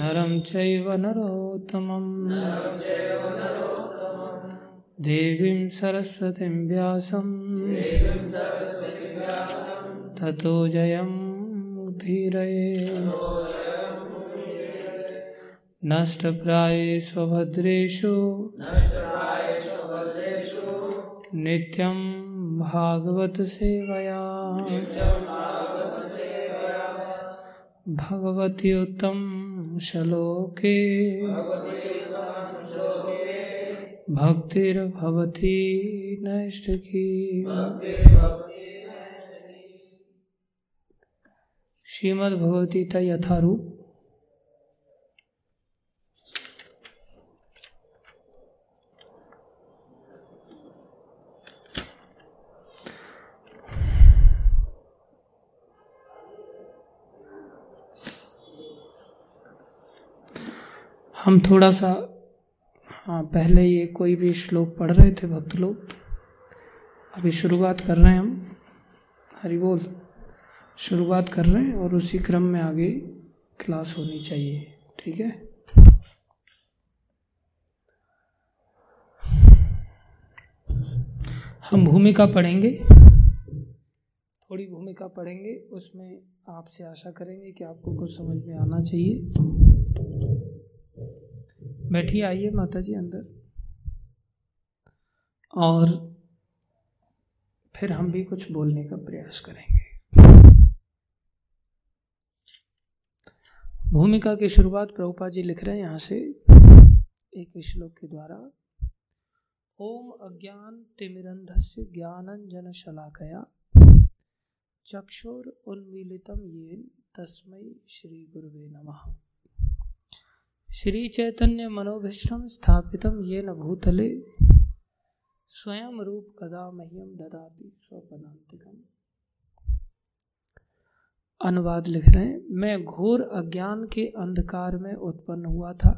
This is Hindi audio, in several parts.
नरं चैव नरोत्तमं देवीं सरस्वतीं व्यासं ततो जयं धीरये नष्टप्रायेषु भद्रेषु नित्यं भागवत सेवया भगवती उत्तम श्लोके। भक्तिर्भवती नैष्ठिकी श्रीमद्भगवती यथारूप। हम थोड़ा सा हाँ पहले ये कोई भी श्लोक पढ़ रहे थे भक्त लोग, अभी शुरुआत कर रहे हैं हम। हरि बोल। शुरुआत कर रहे हैं और उसी क्रम में आगे क्लास होनी चाहिए, ठीक है? हम भूमिका पढ़ेंगे, थोड़ी भूमिका पढ़ेंगे, उसमें आपसे आशा करेंगे कि आपको कुछ समझ में आना चाहिए। बैठिए आइए माता जी अंदर। और फिर हम भी कुछ बोलने का प्रयास करेंगे। भूमिका की शुरुआत प्रभुपा जी लिख रहे हैं यहाँ से एक श्लोक के द्वारा। ओम अज्ञान तिमिरंधस्य ज्ञानंजन शलाकया चक्षुर उन्मीलितम ये तस्मै श्री गुरुवे नमः। श्री चैतन्य मनोभीष्टम स्थापितम ये न भूतले स्वयं रूप कदा मह्यम ददाति स्वपदांतिकम अनुवाद लिख रहे हैं, मैं घोर अज्ञान के अंधकार में उत्पन्न हुआ था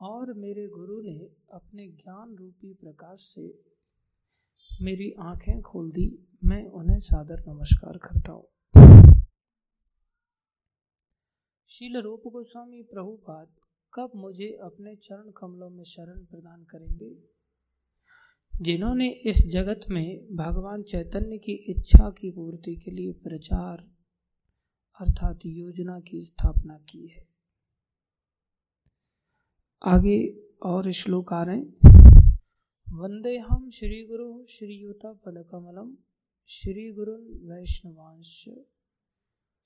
और मेरे गुरु ने अपने ज्ञान रूपी प्रकाश से मेरी आँखें खोल दी, मैं उन्हें सादर नमस्कार करता हूँ। शील रूप गोस्वामी प्रभुपाद, कब मुझे अपने चरण कमलों में शरण प्रदान करेंगे? जिन्होंने इस जगत में भगवान चैतन्य की इच्छा की पूर्ति के लिए प्रचार अर्थात योजना की स्थापना की है। आगे और श्लोक आ रहे वंदे हम श्री गुरु श्रीयुता पदकमलम श्री गुरु वैष्णवांश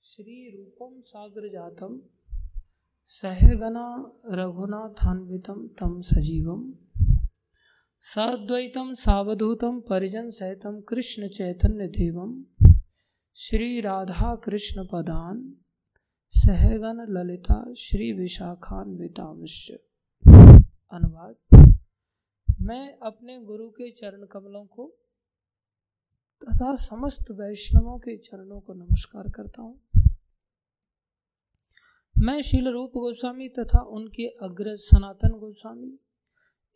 श्री रूपम सागर जातम सहगना कृष्ण चैतन्य देवम। श्री राधा कृष्ण पदान सहगन ललिता श्री विशाखान्वितांश अनुवाद। मैं अपने गुरु के चरण कमलों को तथा समस्त वैष्णवों के चरणों को नमस्कार करता हूँ। मैं शील रूप गोस्वामी तथा उनके अग्रज सनातन गोस्वामी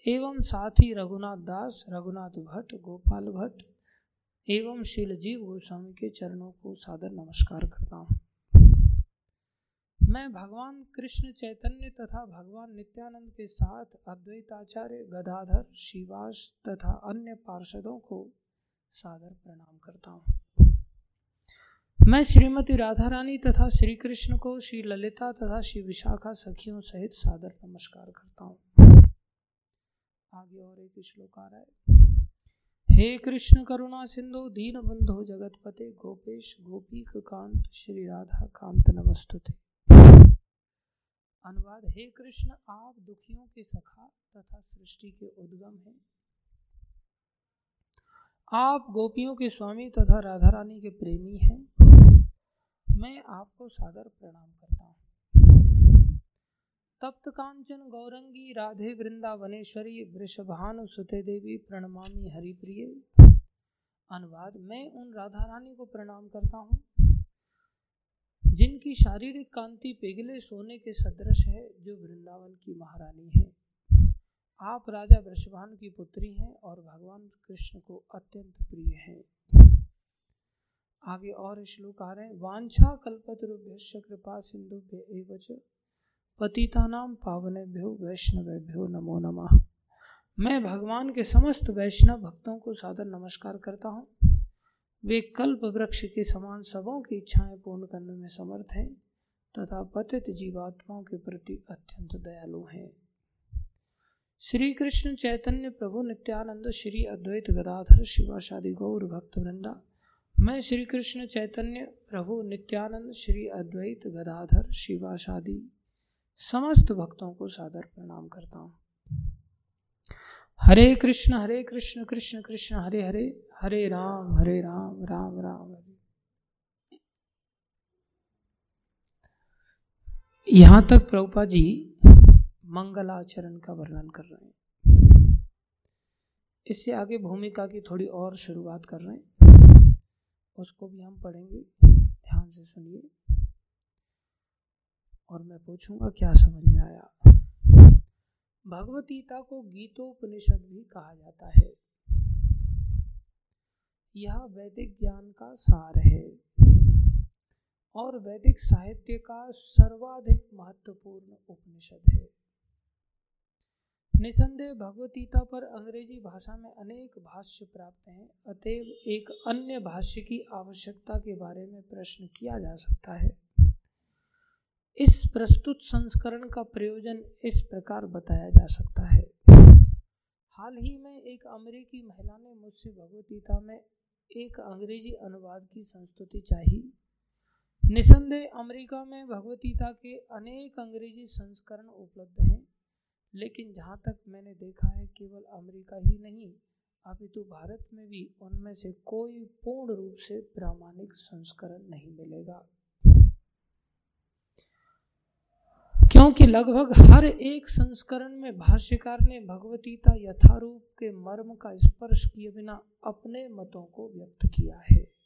एवं साथ ही रघुनाथ दास, रघुनाथ भट्ट, गोपाल भट्ट एवं शीलजीव गोस्वामी के चरणों को सादर नमस्कार करता हूँ। मैं भगवान कृष्ण चैतन्य तथा भगवान नित्यानंद के साथ अद्वैताचार्य गदाधर, शिवास तथा अन्य पार्षदों को सादर प्रणाम करता हूँ। मैं श्रीमती राधा रानी तथा श्री कृष्ण को श्री ललिता तथा श्री विशाखा सखियों सहित सादर नमस्कार करता हूँ। आगे और एक श्लोक आ रहा है। हे कृष्ण करुणा सिंधु, दीन बंधु, जगतपते, गोपेश गोपी कांत, श्री राधा कांत, नमस्तुते। अनुवाद, हे कृष्ण, आप दुखियों के सखा तथा सृष्टि के उद्गम हैं। आप गोपियों के स्वामी तथा राधा रानी के प्रेमी हैं। मैं आपको सादर प्रणाम करता हूँ। तप्त कांचन गौरंगी राधे वृंदावनेश्वरी वृषभानु सुते देवी प्रणमामी हरिप्रिय। अनुवाद, मैं उन राधा रानी को प्रणाम करता हूँ, जिनकी शारीरिक कांति पिघले सोने के सदृश है, जो वृंदावन की महारानी है। आप राजा वृषभानु की पुत्री हैं और भगवान कृष्ण को अत्यंत प्रिय हैं। आगे और श्लोक आ रहे हैं। वांछा कल्पतरुभ्य कृपा पतिता नाम पावनेभ्यो वैष्णवेभ्यो नमो नमः। मैं भगवान के समस्त वैष्णव भक्तों को सादर नमस्कार करता हूँ। वे कल्प वृक्ष के समान सबों की इच्छाएँ पूर्ण करने में समर्थ हैं तथा पतित जीवात्माओं के प्रति अत्यंत दयालु हैं। श्री कृष्ण चैतन्य प्रभु नित्यानंद श्री अद्वैत गदाधर शिवाशादि गौर भक्त वृंदा। मैं श्री कृष्ण चैतन्य प्रभु नित्यानंद श्री अद्वैत गदाधर शिवाशादि समस्त भक्तों को सादर प्रणाम करता हूँ। हरे कृष्ण हरे कृष्ण कृष्ण कृष्ण, हरे हरे हरे राम हरे राम राम राम। हरे यहाँ तक प्रभुपा जी मंगलाचरण का वर्णन कर रहे हैं। इससे आगे भूमिका की थोड़ी और शुरुआत कर रहे हैं। उसको भी हम पढ़ेंगे। ध्यान से सुनिए। और मैं पूछूँगा, क्या समझ में आया? भगवतीता को गीतोपनिषद भी कहा जाता है। यह वैदिक ज्ञान का सार है और वैदिक साहित्य का सर्वाधिक महत्वपूर्ण उपनिषद है। निसंदेह भगवतीता पर अंग्रेज़ी भाषा में अनेक भाष्य प्राप्त हैं, अतएव एक अन्य भाष्य की आवश्यकता के बारे में प्रश्न किया जा सकता है। इस प्रस्तुत संस्करण का प्रयोजन इस प्रकार बताया जा सकता है। हाल ही में एक अमेरिकी महिला ने मुझसे भगवदगीता में एक अंग्रेज़ी अनुवाद की संस्तुति चाहिए निसंदेह अमेरिका में भगवदगीता के अनेक अंग्रेज़ी संस्करण उपलब्ध हैं। लेकिन जहाँ तक मैंने देखा है, केवल अमेरिका ही नहीं अपितु भारत में भी उनमें से कोई पूर्ण रूप से प्रामाणिक संस्करण नहीं मिलेगा। क्योंकि लगभग हर एक संस्करण में भाष्यकार ने भगवतीता यथारूप के मर्म का स्पर्श किए बिना अपने मतों को व्यक्त किया है।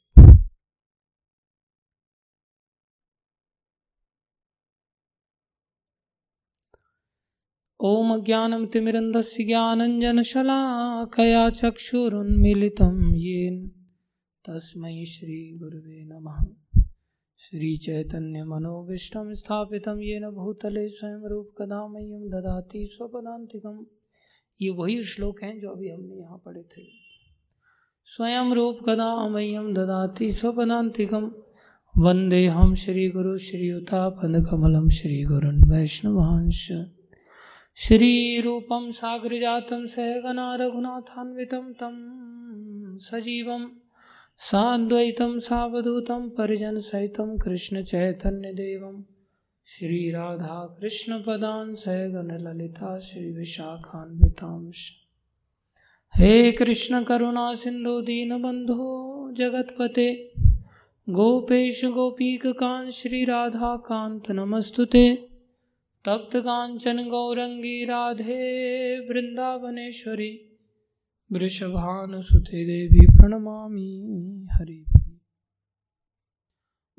ओम ज्ञानम तिमिरंदस्य ज्ञानंजन शलाकया चक्षुरुन्मीलितं येन। तस्मै नमः। श्री चैतन्य मनोविष्टम स्थापित ये भूतले स्वयं रूप कदा मह्यम ददाति स्वपदांतिकम ये वही श्लोक हैं जो अभी हमने यहाँ पढ़े थे। स्वयं रूप कदा मह्यम ददाति स्वपदांतिकम वंदे हम श्री गुरु श्रीयुतापद कमलम, श्री गुरुन वैष्णवांश श्री रूपम सागर जातम सहगना रघुनाथान्वितम तम सजीवम साद्वैतं सावधूतं परिजनसहितं कृष्णचैतन्यदेवं श्रीराधाकृष्णपदान् सगनललिता श्रीविशाखान्वितांश हे कृष्णकरुणा सिन्धु दीनबन्धो जगत्पते। गोपेश गोपीककान् श्रीराधाकान्त नमस्तु ते। तप्तकाञ्चन गौरंगी राधे वृंदावनेश्वरी, वृषभानुसुते देवी प्रणमामि, हरि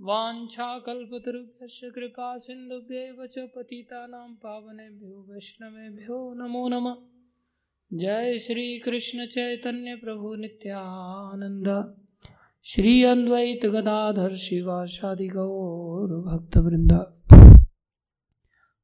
वाञ्छाकल्पतरुभ्यश्च कृपा सिन्धुभ्यैव च पतितानां पावनेभ्यो वैष्णवेभ्यो नमो नमः। जय श्री कृष्ण चैतन्य प्रभु नित्यानंद श्री अद्वैत गदाधर शिवाशादि गौर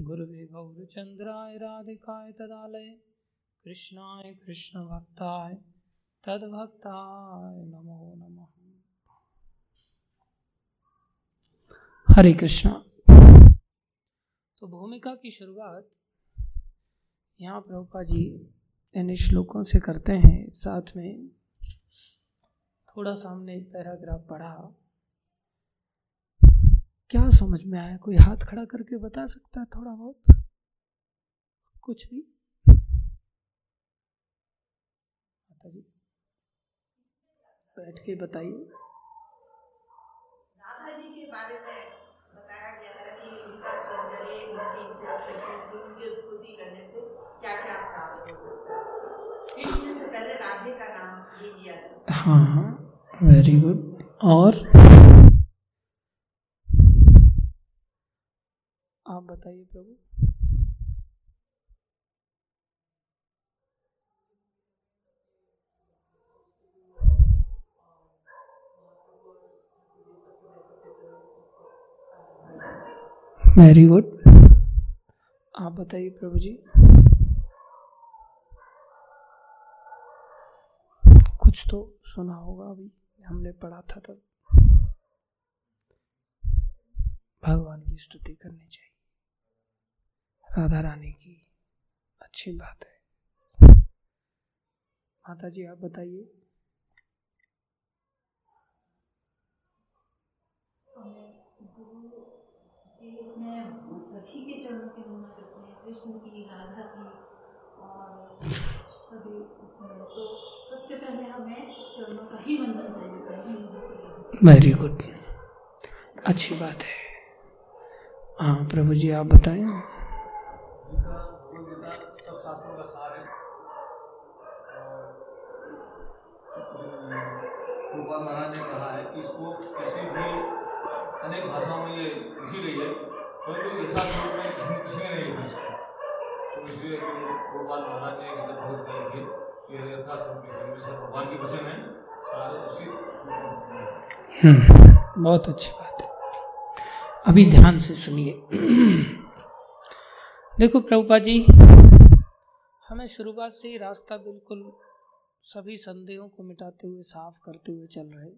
गुरुवे गौरचंद्राय राधिकाय तदालय, कृष्णाय कृष्ण भक्ताय तद्भक्ताय नमो नमः। हरे कृष्णा। तो भूमिका की शुरुआत यहाँ प्रभुपा जी इन श्लोकों से करते हैं। साथ में थोड़ा सामने पैराग्राफ पढ़ा। क्या समझ में आया? कोई हाथ खड़ा करके बता सकता है थोड़ा बहुत? कुछ नहीं। माता जी बैठ के बताइए। दादा जी के बारे में बताया गया है कि उनका सौंदर्य उनकी उनकी स्तुति करने से क्या क्या प्राप्त हो सकता है इसमें से पहले राधे का नाम ले लिया हाँ हाँ वेरी गुड और आप बताइए प्रभु। वेरी गुड आप बताइए प्रभु जी। कुछ तो सुना होगा अभी, हमने पढ़ा था तब। भगवान की स्तुति करनी चाहिए। राधा रानी की। अच्छी बात है। माता जी आप बताइए। इसमें सभी के चरणों की करते हैं। कृष्ण की राधा की और सभी उसमें। तो सबसे पहले हमें चरणों का ही वंदन करना चाहिए। वेरी गुड अच्छी बात है। हाँ प्रभु जी आप बताएँ सब शास्त्रों का सार है गोपाल महाराज ने कहा है कि इसको किसी भी अनेक भाषाओं में ये लिखी गई है, परंतु यथार्थ रूप में किसी ने नहीं लिखा तो इसलिए गोपाल महाराज ने गीता बहुत गई थी ये यथार्थ रूप में भगवान के वचन है, सारे उसी हम्म बहुत अच्छी बात है। अभी ध्यान से सुनिए। देखो प्रभुपा जी, हमें शुरुआत से ही रास्ता बिल्कुल सभी संदेहों को मिटाते हुए, साफ़ करते हुए चल रहे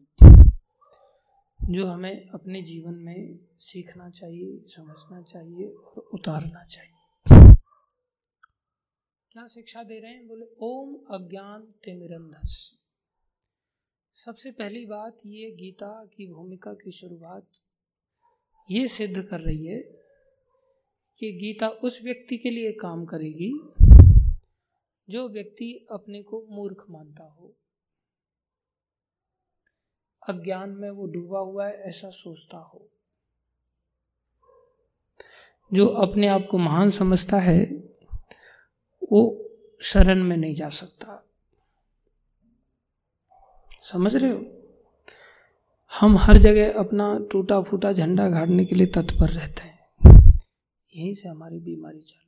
जो हमें अपने जीवन में सीखना चाहिए, समझना चाहिए और उतारना चाहिए। क्या शिक्षा दे रहे हैं? बोले, ओम अज्ञान तिमिरंधस। सबसे पहली बात ये गीता की भूमिका की शुरुआत ये सिद्ध कर रही है कि गीता उस व्यक्ति के लिए काम करेगी जो व्यक्ति अपने को मूर्ख मानता हो। अज्ञान में वो डूबा हुआ है, ऐसा सोचता हो। जो अपने आप को महान समझता है, वो शरण में नहीं जा सकता। समझ रहे हो? हम हर जगह अपना टूटा फूटा झंडा गाड़ने के लिए तत्पर रहते हैं। यहीं से हमारी बीमारी चल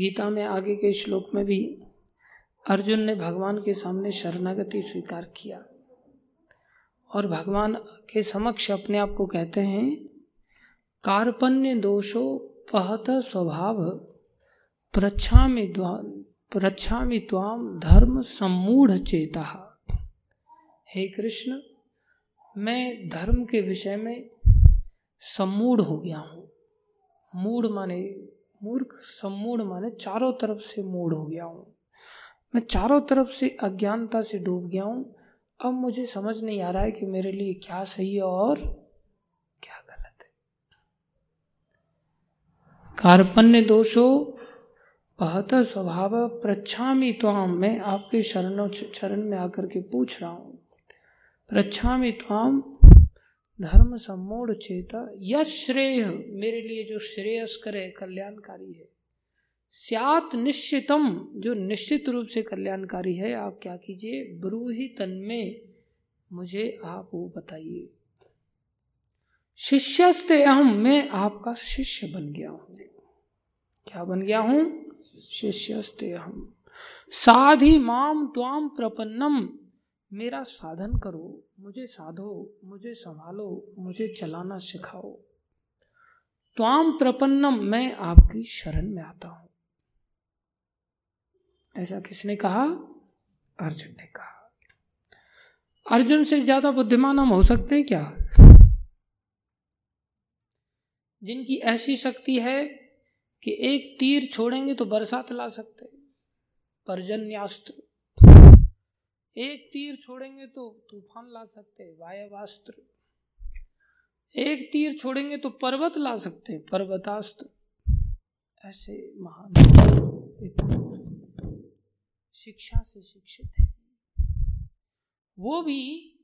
गीता में आगे के श्लोक में भी अर्जुन ने भगवान के सामने शरणागति स्वीकार किया। और भगवान के समक्ष अपने आप को कहते हैं, कार्पण्य दोषो पहत स्वभाव प्रच्छा में प्रच्छा में त्वाम धर्म सम्मूढ़ चेता। हे कृष्ण, मैं धर्म के विषय में सम्मूढ़ हो गया हूँ। मूढ़ माने मूर्ख सम्मूढ़ माने चारों तरफ़ से मूढ़ हो गया हूँ। मैं चारों तरफ़ से अज्ञानता से डूब गया हूँ। अब मुझे समझ नहीं आ रहा है कि मेरे लिए क्या सही है और क्या गलत है। कार्पण्य दोषो बहत स्वभाव प्रच्छामी त्वाम। मैं आपके शरणों चरण में आकर के पूछ रहा हूँ। प्रच्छामी त्वाम धर्म सम्मूढ़ चेता यश श्रेय मेरे लिए जो श्रेयस्कर है, कल्याणकारी है। स्यात निश्चितम, जो निश्चित रूप से कल्याणकारी है, आप क्या कीजिए, ब्रूही तन में मुझे आप वो बताइए। शिष्यस्ते अहम, मैं आपका शिष्य बन गया हूँ। क्या बन गया हूँ? शिष्यस्ते अहम। साधि माम त्वाम प्रपन्नम, मेरा साधन करो। मुझे साधो, मुझे संभालो, मुझे चलाना सिखाओ। त्वाम प्रपन्नम मैं आपकी शरण में आता हूँ। ऐसा किसने कहा? अर्जुन ने कहा। अर्जुन से ज़्यादा बुद्धिमान हम हो सकते हैं क्या? जिनकी ऐसी शक्ति है कि एक तीर छोड़ेंगे तो बरसात ला सकते पर्जन्यास्त्र। एक तीर छोड़ेंगे तो तूफ़ान ला सकते हैं वायवास्त्र एक तीर छोड़ेंगे तो पर्वत ला सकते हैं, पर्वतास्त्र। ऐसे महान शिक्षा से शिक्षित है। वो भी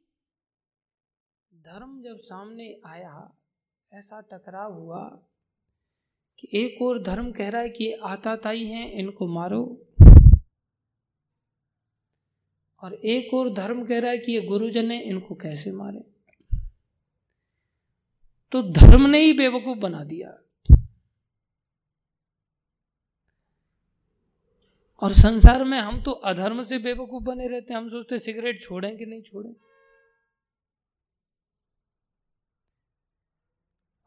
धर्म जब सामने आया, ऐसा टकराव हुआ कि एक और धर्म कह रहा है कि आताताई हैं, इनको मारो। और एक और धर्म कह रहा है कि ये गुरुजन है, इनको कैसे मारे? तो धर्म ने ही बेवकूफ़ बना दिया। और संसार में हम तो अधर्म से बेवकूफ़ बने रहते हैं। हम सोचते सिगरेट छोड़ें कि नहीं छोड़ें?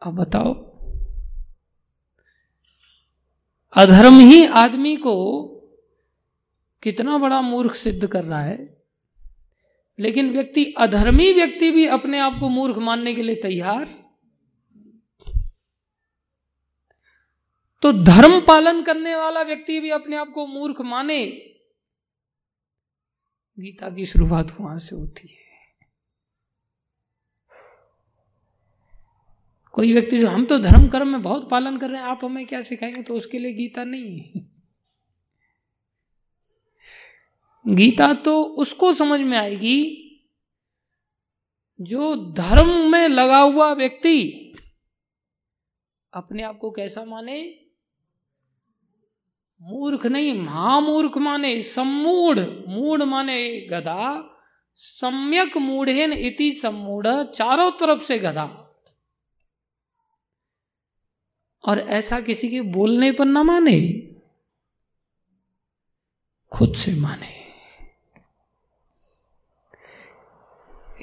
अब बताओ, अधर्म ही आदमी को कितना बड़ा मूर्ख सिद्ध कर रहा है। लेकिन व्यक्ति, अधर्मी व्यक्ति भी अपने आप को मूर्ख मानने के लिए तैयार। तो धर्म पालन करने वाला व्यक्ति भी अपने आप को मूर्ख माने। गीता की शुरुआत वहाँ से होती है। कोई व्यक्ति जो, हम तो धर्म कर्म में बहुत पालन कर रहे हैं, आप हमें क्या सिखाएँगे? तो उसके लिए गीता नहीं है। गीता तो उसको समझ में आएगी जो धर्म में लगा हुआ व्यक्ति अपने आप को कैसा माने? मूर्ख नहीं, महामूर्ख माने, सम्मूढ़, मूढ़ माने गधा, सम्यक मूढ़ेन इति सम्मूढ़, चारों तरफ़ से गधा। और ऐसा किसी के बोलने पर ना माने, खुद से माने।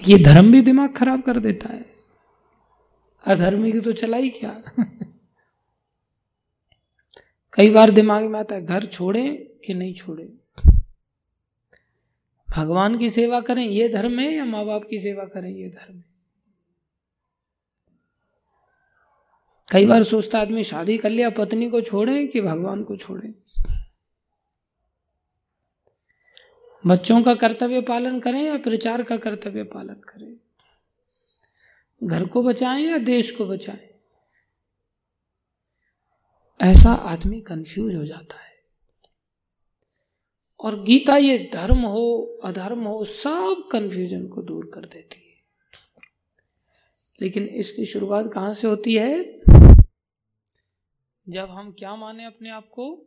ये धर्म भी दिमाग खराब कर देता है। अधर्मी की तो चला ही क्या? कई बार दिमाग में आता है, घर छोड़े कि नहीं छोड़े? भगवान की सेवा करें, ये धर्म है या माँ बाप की सेवा करें, ये धर्म है? कई बार सोचता आदमी शादी कर लिया, पत्नी को छोड़े कि भगवान को छोड़े? बच्चों का कर्तव्य पालन करें या प्रचार का कर्तव्य पालन करें? घर को बचाएँ या देश को बचाएँ? ऐसा आदमी कंफ्यूज हो जाता है। और गीता ये धर्म हो, अधर्म हो, सब कंफ्यूजन को दूर कर देती है। लेकिन इसकी शुरुआत कहाँ से होती है? जब हम क्या माने अपने आप को?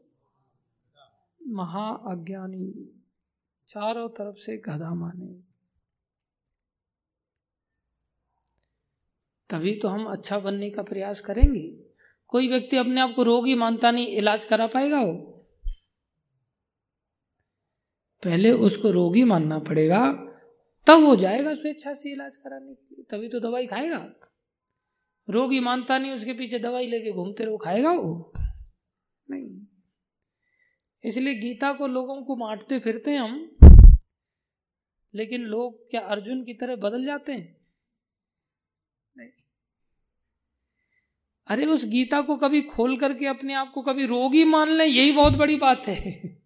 महाअज्ञानी। चारों तरफ़ से गधा माने। तभी तो हम अच्छा बनने का प्रयास करेंगे। कोई व्यक्ति अपने आप को रोगी मानता नहीं, इलाज करा पाएगा वो। पहले उसको रोगी मानना पड़ेगा, तब वो जाएगा स्वेच्छा से इलाज कराने के लिए। तभी तो दवाई खाएगा। रोगी मानता नहीं, उसके पीछे दवाई लेके घूमते रहो, खाएगा वो। नहीं। इसलिए गीता को लोगों को बांटते फिरते हैं हम, लेकिन लोग क्या अर्जुन की तरह बदल जाते हैं? नहीं। अरे उस गीता को कभी खोल करके अपने आप को कभी रोगी मान लें, यही बहुत बड़ी बात है।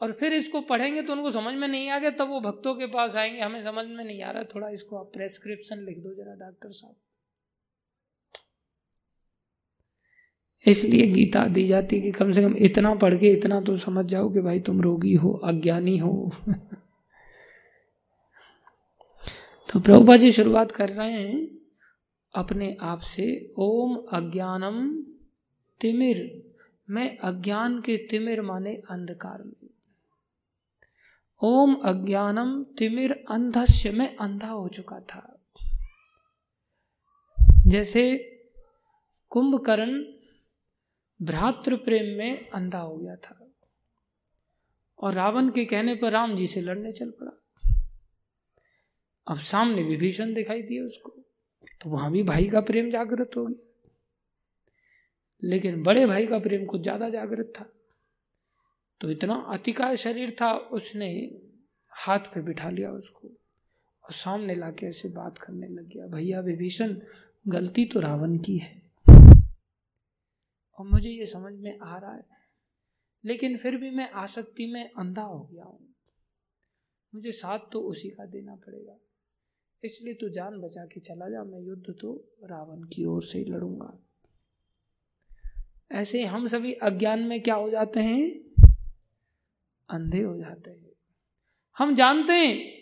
और फिर इसको पढ़ेंगे तो उनको समझ में नहीं आ गया, तब वो भक्तों के पास आएँगे। हमें समझ में नहीं आ रहा, थोड़ा इसको आप प्रेस्क्रिप्शन लिख दो जरा डॉक्टर साहब। इसलिए गीता दी जाती है कि कम से कम इतना पढ़ के इतना तो समझ जाओ कि भाई तुम रोगी हो अज्ञानी हो। तो प्रभुपा जी शुरुआत कर रहे हैं अपने आप से ओम अज्ञानम तिमिर। मैं अज्ञान के तिमिर माने अंधकार में। ओम अज्ञानम तिमिर अंधस्य में अंधा हो चुका था। जैसे कुंभकर्ण भ्रातृ प्रेम में अंधा हो गया था। और रावण के कहने पर राम जी से लड़ने चल पड़ा। अब सामने विभीषण दिखाई दिए उसको तो वहाँ भी भाई का प्रेम जागृत हो गया। लेकिन बड़े भाई का प्रेम कुछ ज़्यादा जागृत था। तो इतना अतिकाय शरीर था, उसने हाथ पे बिठा लिया उसको और सामने लाके ऐसे बात करने लग गया, भैया, विभीषण, गलती तो रावण की है। और मुझे ये समझ में आ रहा है। लेकिन फिर भी मैं आसक्ति में अंधा हो गया हूँ। मुझे साथ तो उसी का देना पड़ेगा। इसलिए तू जान बचा के चला जा, मैं युद्ध तो रावण की ओर से ही लड़ूँगा। ऐसे हम सभी अज्ञान में क्या हो जाते हैं? अंधे हो जाते हैं। हम जानते हैं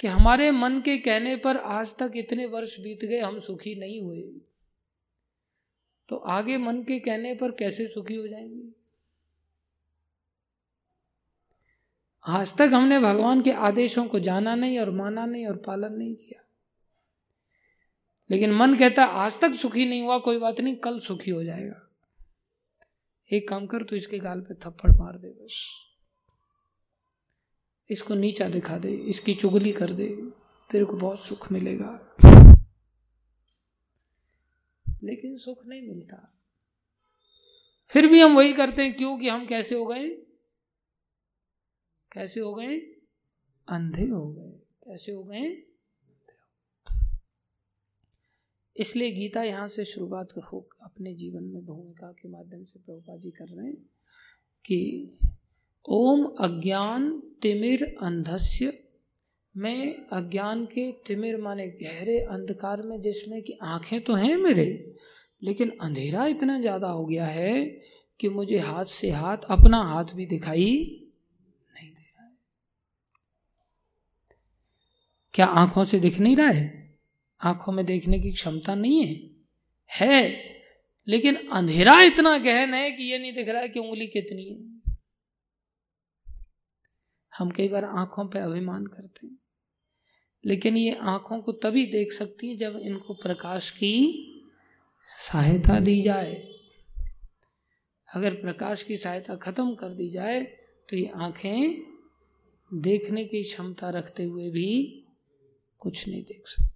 कि हमारे मन के कहने पर आज तक इतने वर्ष बीत गए, हम सुखी नहीं हुए। तो आगे मन के कहने पर कैसे सुखी हो जाएँगे? आज तक हमने भगवान के आदेशों को जाना नहीं और माना नहीं और पालन नहीं किया। लेकिन मन कहता, आज तक सुखी नहीं हुआ, कोई बात नहीं, कल सुखी हो जाएगा। एक काम कर तो इसके गाल पे थप्पड़ मार दे बस। इसको नीचा दिखा दे, इसकी चुगली कर दे, तेरे को बहुत सुख मिलेगा। लेकिन सुख नहीं मिलता। फिर भी हम वही करते हैं क्योंकि हम कैसे हो गए? कैसे हो गए? अंधे हो गए। कैसे हो गए? इसलिए गीता यहाँ से शुरुआत हो, अपने जीवन में भूमिका के माध्यम से प्रभुपा जी कर रहे हैं कि, ओम अज्ञान तिमिर अंधस्य मैं अज्ञान के तिमिर माने गहरे अंधकार में जिसमें कि आँखें तो हैं मेरे, लेकिन अंधेरा इतना ज़्यादा हो गया है कि मुझे हाथ से हाथ अपना हाथ भी दिखाई नहीं दे रहा है। क्या आँखों से दिख नहीं रहा है? आँखों में देखने की क्षमता नहीं है? है, लेकिन अंधेरा इतना गहन है कि ये नहीं दिख रहा है कि उंगली कितनी है। हम कई बार आँखों पे अभिमान करते हैं। लेकिन ये आँखों को तभी देख सकती है जब इनको प्रकाश की सहायता दी जाए। अगर प्रकाश की सहायता खत्म कर दी जाए तो ये आँखें देखने की क्षमता रखते हुए भी कुछ नहीं देख सकती।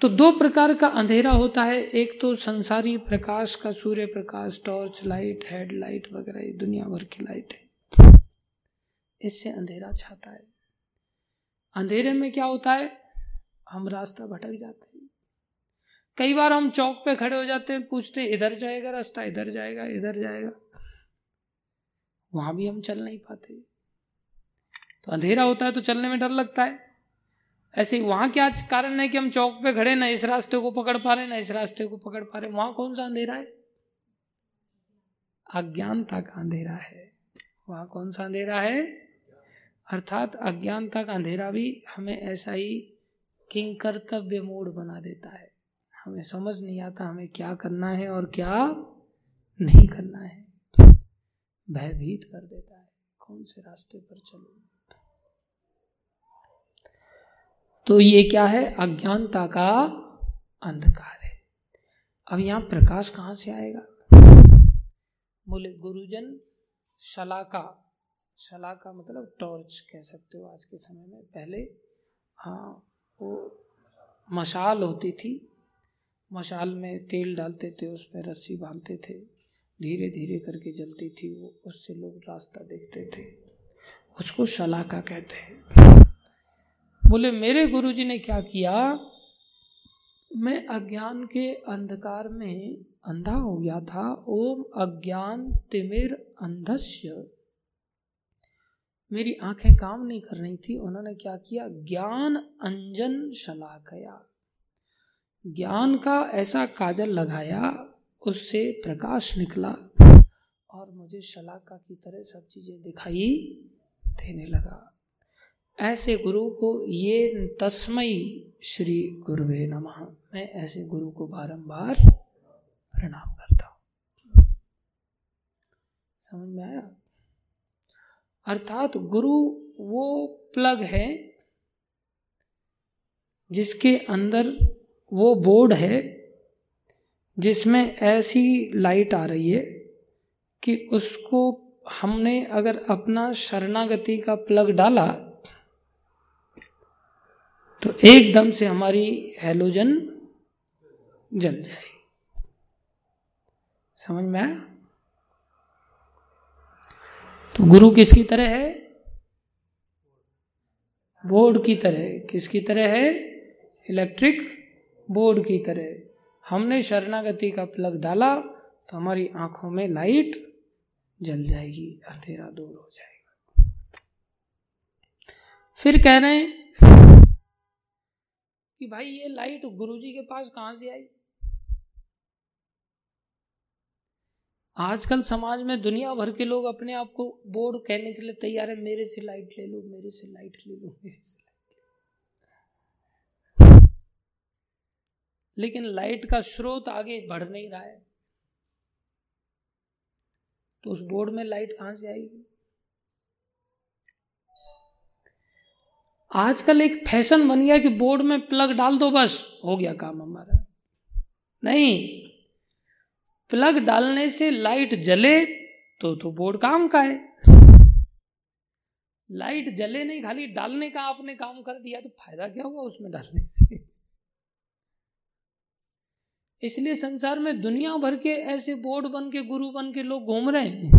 तो दो प्रकार का अंधेरा होता है। एक तो संसारी प्रकाश का सूर्य प्रकाश, टॉर्च, लाइट, हेडलाइट वगैरह, ये दुनिया भर की लाइट है। इससे अंधेरा छाता है। अंधेरे में क्या होता है? हम रास्ता भटक जाते हैं। कई बार हम चौक पे खड़े हो जाते हैं, पूछते हैं, इधर जाएगा रास्ता, इधर जाएगा इधर जाएगा। वहाँ भी हम चल नहीं पाते। तो अंधेरा होता है तो चलने में डर लगता है। ऐसे वहाँ क्या कारण है कि हम चौक पे खड़े ना इस रास्ते को पकड़ पा रहे ना इस रास्ते को पकड़ पा रहे वहाँ कौन सा अंधेरा है? अज्ञानता का अंधेरा है। वहाँ कौन सा अंधेरा है? अर्थात अज्ञानता का अंधेरा भी हमें ऐसा ही किंग कर्तव्य मूड बना देता है। हमें समझ नहीं आता हमें क्या करना है और क्या नहीं करना है। भयभीत कर देता है। कौन से रास्ते पर चलो? तो ये क्या है? अज्ञानता का अंधकार है। अब यहाँ प्रकाश कहाँ से आएगा? बोले, गुरुजन शलाका। शला का मतलब टॉर्च कह सकते हो आज के समय में। पहले हाँ वो मशाल होती थी, मशाल में तेल डालते थे उस पर रस्सी बांधते थे धीरे धीरे करके जलती थी वो, उससे लोग रास्ता देखते थे। उसको शलाका कहते हैं। बोले, मेरे गुरुजी ने क्या किया? मैं अज्ञान के अंधकार में अंधा हो गया था। ओम अज्ञान तिमिर अंधस्य मेरी आँखें काम नहीं कर रही थी, उन्होंने क्या किया? ज्ञान अंजन शलाकया ज्ञान का ऐसा काजल लगाया, उससे प्रकाश निकला और मुझे शलाका की तरह सब चीज़ें दिखाई देने लगा। ऐसे गुरु को ये तस्मय श्री गुरुवे नमः। मैं ऐसे गुरु को बारंबार प्रणाम करता हूँ। समझ में आया? अर्थात गुरु वो प्लग है जिसके अंदर वो बोर्ड है जिसमें ऐसी लाइट आ रही है कि उसको हमने अगर अपना शरणागति का प्लग डाला तो एकदम से हमारी हेलोजन जल जाए समझ में आया? तो गुरु किसकी तरह है? बोर्ड की तरह। किसकी तरह है? इलेक्ट्रिक बोर्ड की तरह। हमने शरणागति का प्लग डाला तो हमारी आँखों में लाइट जल जाएगी, अंधेरा दूर हो जाएगा। फिर कह रहे हैं कि भाई ये लाइट गुरुजी के पास कहाँ से आई? आजकल समाज में दुनिया भर के लोग अपने आप को बोर्ड कहने के लिए तैयार है, मेरे से लाइट ले लो, मेरे से लाइट ले लो, मेरे से लाइट ले लेकिन लाइट का स्रोत आगे बढ़ नहीं रहा है। तो उस बोर्ड में लाइट कहाँ से आएगी? आजकल एक फ़ैशन बन गया कि बोर्ड में प्लग डाल दो बस, हो गया काम हमारा। नहीं प्लग डालने से लाइट जले तो तो बोर्ड काम का है। लाइट जले नहीं, खाली डालने का आपने काम कर दिया तो फ़ायदा क्या हुआ उसमें डालने से? इसलिए संसार में दुनिया भर के ऐसे बोर्ड बन के, गुरु बन के लोग घूम रहे हैं।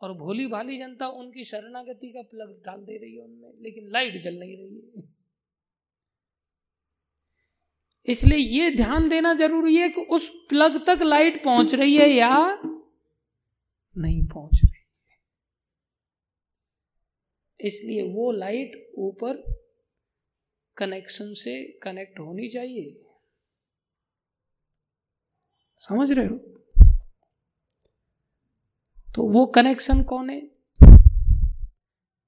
और भोली भाली जनता उनकी शरणागति का प्लग डाल दे रही है उनमें, लेकिन लाइट जल नहीं रही है। इसलिए ये ध्यान देना ज़रूरी है कि उस प्लग तक लाइट पहुँच रही है या नहीं पहुँच रही है। इसलिए वो लाइट ऊपर कनेक्शन से कनेक्ट होनी चाहिए। समझ रहे हो? तो वो कनेक्शन कौन है?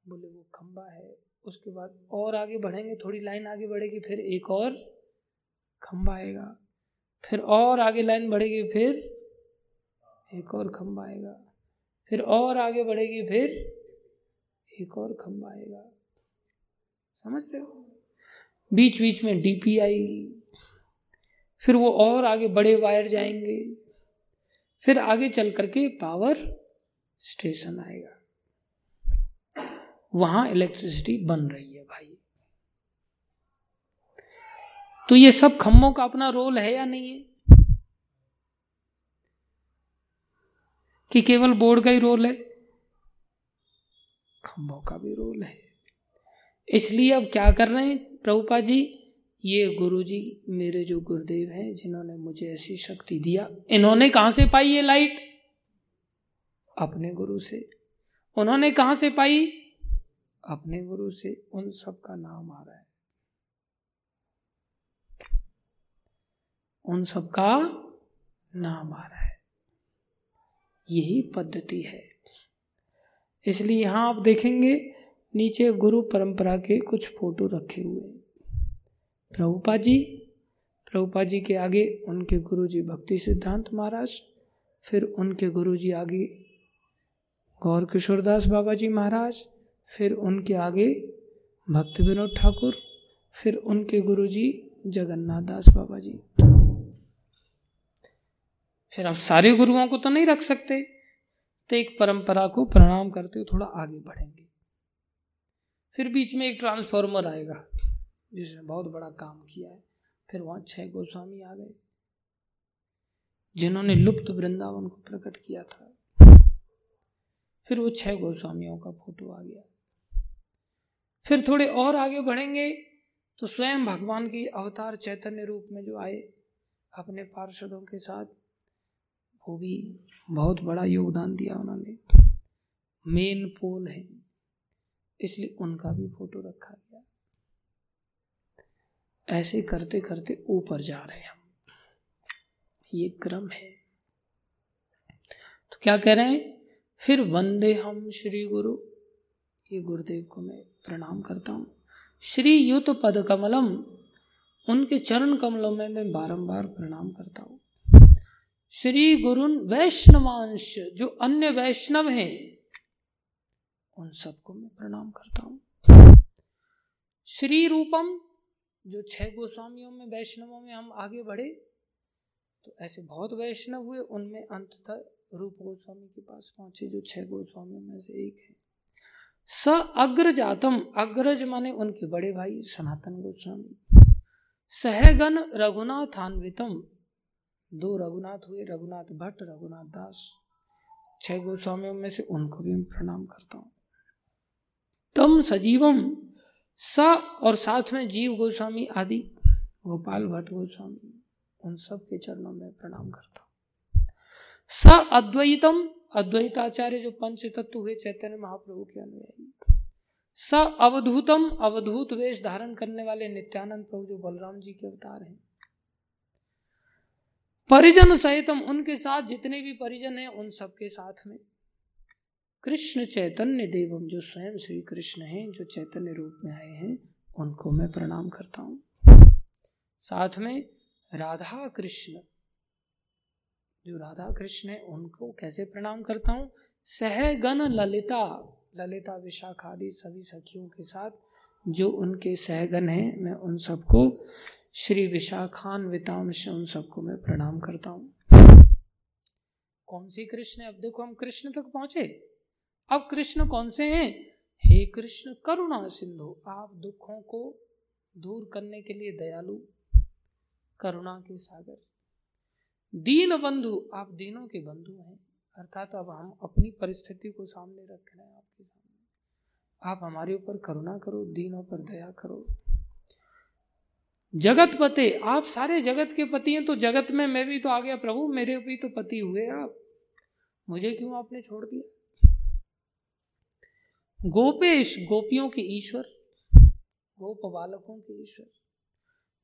बोले वो खंबा है, उसके बाद और आगे बढ़ेंगे, थोड़ी लाइन आगे बढ़ेगी, फिर एक और खंबा आएगा फिर और आगे लाइन बढ़ेगी, फिर एक और खंबा आएगा फिर और आगे बढ़ेगी, फिर एक और खंबा आएगा समझ रहे हो? बीच बीच में डीपी आएगी फिर वो और आगे बड़े वायर जाएँगे, फिर आगे चल करके पावर स्टेशन आएगा। वहाँ इलेक्ट्रिसिटी बन रही है भाई तो ये सब खम्भों का अपना रोल है या नहीं है? कि केवल बोर्ड का ही रोल है? खम्भों का भी रोल है। इसलिए अब क्या कर रहे हैं प्रभुपा जी? ये गुरु जी मेरे जो गुरुदेव हैं, जिन्होंने मुझे ऐसी शक्ति दिया, इन्होंने कहाँ से पाई ये लाइट? अपने गुरु से। उन्होंने कहाँ से पाई? अपने गुरु से। उन सब का नाम आ रहा है। उन सब का नाम आ रहा है। यही पद्धति है। इसलिए यहाँ आप देखेंगे, नीचे गुरु परंपरा के कुछ फ़ोटो रखे हुए हैं। प्रभुपा जी प्रभुपा जी के आगे उनके गुरु जी भक्ति सिद्धांत महाराज, फिर उनके गुरु जी आगे गौर किशोरदास बाबा जी महाराज, फिर उनके आगे भक्त विनोद ठाकुर, फिर उनके गुरु जी जगन्नाथ दास बाबा जी। फिर आप सारे गुरुओं को तो नहीं रख सकते। तो एक परंपरा को प्रणाम करते हुए थोड़ा आगे बढ़ेंगे। फिर बीच में एक ट्रांसफॉर्मर आएगा, जिसने बहुत बड़ा काम किया है। फिर वहाँ छह गोस्वामी आ गए, जिन्होंने लुप्त वृंदावन को प्रकट किया था। फिर वो छह गोस्वामियों का फ़ोटो आ गया। फिर थोड़े और आगे बढ़ेंगे तो स्वयं भगवान की अवतार चैतन्य रूप में जो आए, अपने पार्षदों के साथ वो भी बहुत बड़ा योगदान दिया उन्होंने। मेन पोल है, इसलिए उनका भी फ़ोटो रखा गया। ऐसे करते करते ऊपर जा रहे हैं हम। ये क्रम है। तो क्या कह रहे हैं? फिर वंदे हम श्री गुरु। ये गुरुदेव को मैं प्रणाम करता हूँ। श्री युत पद कमलम, उनके चरण कमलों में मैं बारंबार प्रणाम करता हूँ। श्री गुरुन वैष्णवांश, जो अन्य वैष्णव हैं, उन सबको मैं प्रणाम करता हूँ। श्री रूपम जो छह गोस्वामियों में, वैष्णवों में हम आगे बढ़े तो ऐसे बहुत वैष्णव हुए, उनमें अंततः रूप गोस्वामी के पास पहुँचे, जो छह गोस्वामियों में से एक है। स अग्रजातम, अग्रज माने उनके बड़े भाई सनातन गोस्वामी। सहगन रघुनाथान्वितम दो रघुनाथ हुए, रघुनाथ भट्ट, रघुनाथ दास। छह गोस्वामियों में से उनको भी मैं प्रणाम करता हूँ। तम सजीवम स और साथ में जीव गोस्वामी आदि, गोपाल भट्ट गोस्वामी, उन सब के चरणों में प्रणाम करता हूँ। स अद्वैतम, अद्वैताचार्य जो पंच तत्व हुए, चैतन्य महाप्रभु के अनुयायी। स अवधूतम, अवधूत वेश धारण करने वाले नित्यानंद प्रभु जो बलराम जी के अवतार हैं। परिजन सहितम उनके साथ जितने भी परिजन हैं, उन सबके साथ में। कृष्ण चैतन्य देवम जो स्वयं श्री कृष्ण हैं, जो चैतन्य रूप में आए हैं, उनको मैं प्रणाम करता हूँ। साथ में राधा कृष्ण, जो राधा कृष्ण है, उनको कैसे प्रणाम करता हूँ? सहगन ललिता ललिता विशाखादि सभी सखियों के साथ, जो उनके सहगन हैं, मैं उन सबको श्री विशाखान वितांश उन सबको मैं प्रणाम करता हूँ। कौन सी कृष्ण? अब देखो हम कृष्ण तक पहुँचे। अब कृष्ण कौन से हैं? हे कृष्ण, करुणा सिंधु, आप दुखों को दूर करने के लिए दयालु, करुणा के सागर। दीन बंधु, आप दीनों के बंधु हैं। अर्थात अब हम अपनी परिस्थिति को सामने रख रहे हैं आपके सामने। आप हमारे ऊपर करुणा करो, दीनों पर दया करो। जगत पते। आप सारे जगत के पति हैं तो जगत में मैं भी तो आ गया प्रभु, मेरे भी तो पति हुए आप। मुझे क्यों आपने छोड़ दिया? गोपेश, गोपियों के ईश्वर, गोप बालकों के ईश्वर।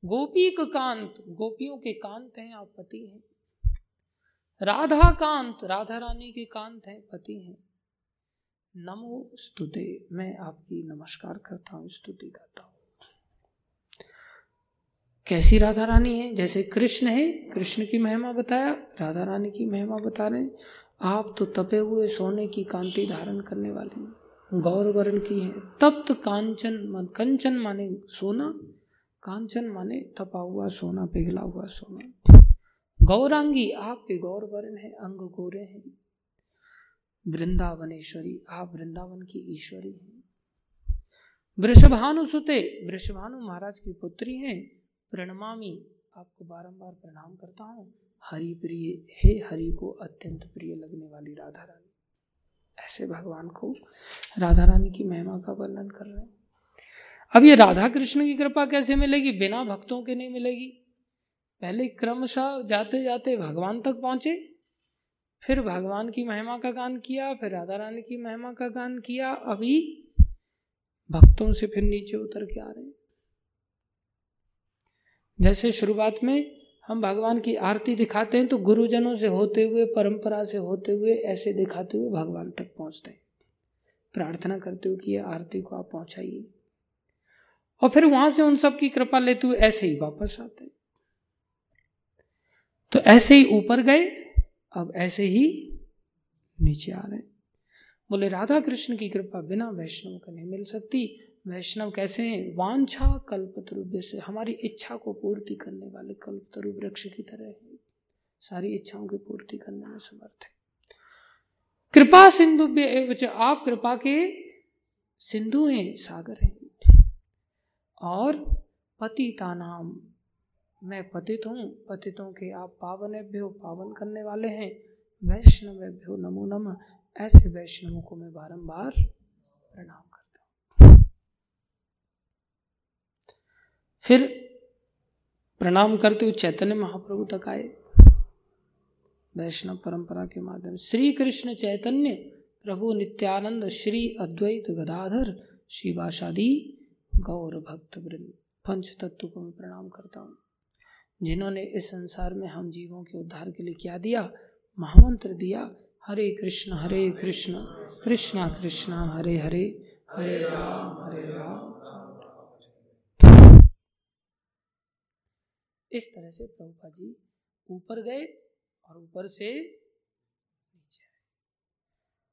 गोपी कांत, गोपियों के कांत हैं, आप पति हैं। राधा कांत, राधा रानी के कांत हैं, पति हैं। नमो स्तुते। मैं आपकी नमस्कार करता हूँ, स्तुति करता हूँ। कैसी राधा रानी है? जैसे कृष्ण है, कृष्ण की महिमा बताया, राधा रानी की महिमा बता रहे आप तो तपे हुए सोने की कांति धारण करने वाले हैं। गौर वर्ण की है। तप्त कांचन मन कंचन माने सोना, कांचन माने तपा हुआ सोना, पिघला हुआ सोना। गौरांगी, आपके गौर वर्ण है, अंग गोरे हैं। वृंदावनेश्वरी, आप वृंदावन की ईश्वरी हैं। वृषभानु सुते वृषभानु महाराज की पुत्री हैं। प्रणमामी, आपको बारंबार प्रणाम करता हूँ। हरि प्रिय, हे हरि को अत्यंत प्रिय लगने वाली राधा रानी। ऐसे भगवान को राधा रानी की महिमा का वर्णन कर रहे हैं। अब ये राधा कृष्ण की कृपा कैसे मिलेगी? बिना भक्तों के नहीं मिलेगी। पहले क्रमशः जाते जाते भगवान तक पहुँचे, फिर भगवान की महिमा का गान किया, फिर राधा रानी की महिमा का गान किया। अभी भक्तों से फिर नीचे उतर के आ रहे हैं। जैसे शुरुआत में हम भगवान की आरती दिखाते हैं तो गुरुजनों से होते हुए, परंपरा से होते हुए, ऐसे दिखाते हुए भगवान तक पहुँचते हैं। प्रार्थना करते हुए कि ये आरती को आप पहुंचाइए। और फिर वहाँ से उन सब की कृपा लेते हुए ऐसे ही वापस आते हैं। तो ऐसे ही ऊपर गए, अब ऐसे ही नीचे आ रहे हैं। बोले, राधा कृष्ण की कृपा बिना वैष्णव का नहीं मिल सकती। वैष्णव कैसे हैं वांछा कल्पतरु से हमारी इच्छा को पूर्ति करने वाले कल्पतरु वृक्ष की तरह है सारी इच्छाओं की पूर्ति करने में समर्थ है। कृपा सिंधु आप कृपा के सिंधु हैं, सागर हैं। और पतिता नाम मैं पतित हूँ, पतितों के आप पावन भ्यो पावन करने वाले हैं। वैष्णव भ्यो नमो नम। ऐसे वैष्णवों को मैं बारंबार प्रणाम करता हूँ फिर प्रणाम करते हुए चैतन्य महाप्रभु तक आए। वैष्णव परंपरा के माध्यम श्री कृष्ण चैतन्य, प्रभु नित्यानंद, श्री अद्वैत गदाधर शिवाशादी गौर भक्त वृंद, पंच तत्व को मैं प्रणाम करता हूँ। जिन्होंने इस संसार में हम जीवों के उद्धार के लिए क्या दिया? महामंत्र दिया, हरे कृष्ण हरे कृष्ण, कृष्णा कृष्णा, हरे हरे हरे राम हरे राम। इस तरह से प्रभुपा जी ऊपर गए और ऊपर से नीचे आए।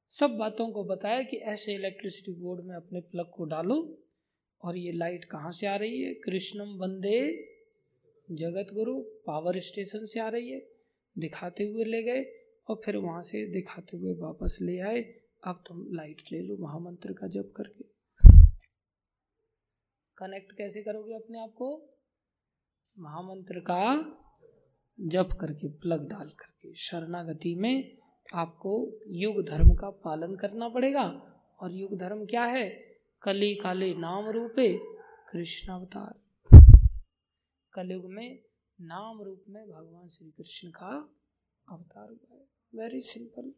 सब बातों को बताया कि ऐसे इलेक्ट्रिसिटी बोर्ड में अपने प्लग को डालो और ये लाइट कहाँ से आ रही है? कृष्णम वंदे जगत गुरु पावर स्टेशन से आ रही है। दिखाते हुए ले गए और फिर वहाँ से दिखाते हुए वापस ले आए। अब तुम लाइट ले लो महामंत्र का जप करके। कनेक्ट कैसे करोगे अपने आप को? महामंत्र का जप करके, प्लग डाल करके, शरणागति में आपको युग धर्म का पालन करना पड़ेगा। और युग धर्म क्या है? कली काले नाम रूपे कृष्ण अवतार। कलयुग में नाम रूप में भगवान श्री कृष्ण का अवतार हुआ है। वेरी सिंपल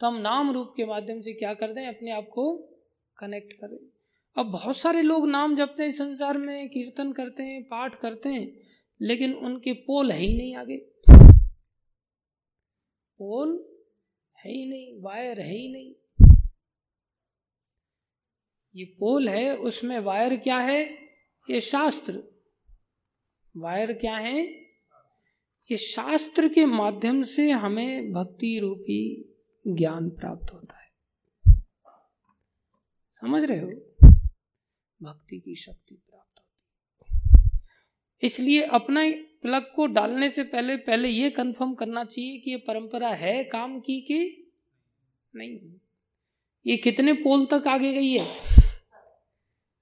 तो हम नाम रूप के माध्यम से क्या कर दें? अपने आप को कनेक्ट करें। अब बहुत सारे लोग नाम जपते हैं संसार में, कीर्तन करते हैं, पाठ करते हैं, लेकिन उनके पोल है ही नहीं आगे। पोल है ही नहीं, वायर है ही नहीं। ये पोल है, उसमें वायर क्या है? ये शास्त्र। वायर क्या है? ये शास्त्र के माध्यम से हमें भक्ति रूपी ज्ञान प्राप्त होता है। समझ रहे हो? भक्ति की शक्ति प्राप्त होती है। इसलिए अपना प्लग को डालने से पहले पहले ये कंफर्म करना चाहिए कि ये परंपरा है काम की कि नहीं? ये कितने पोल तक आगे गई है?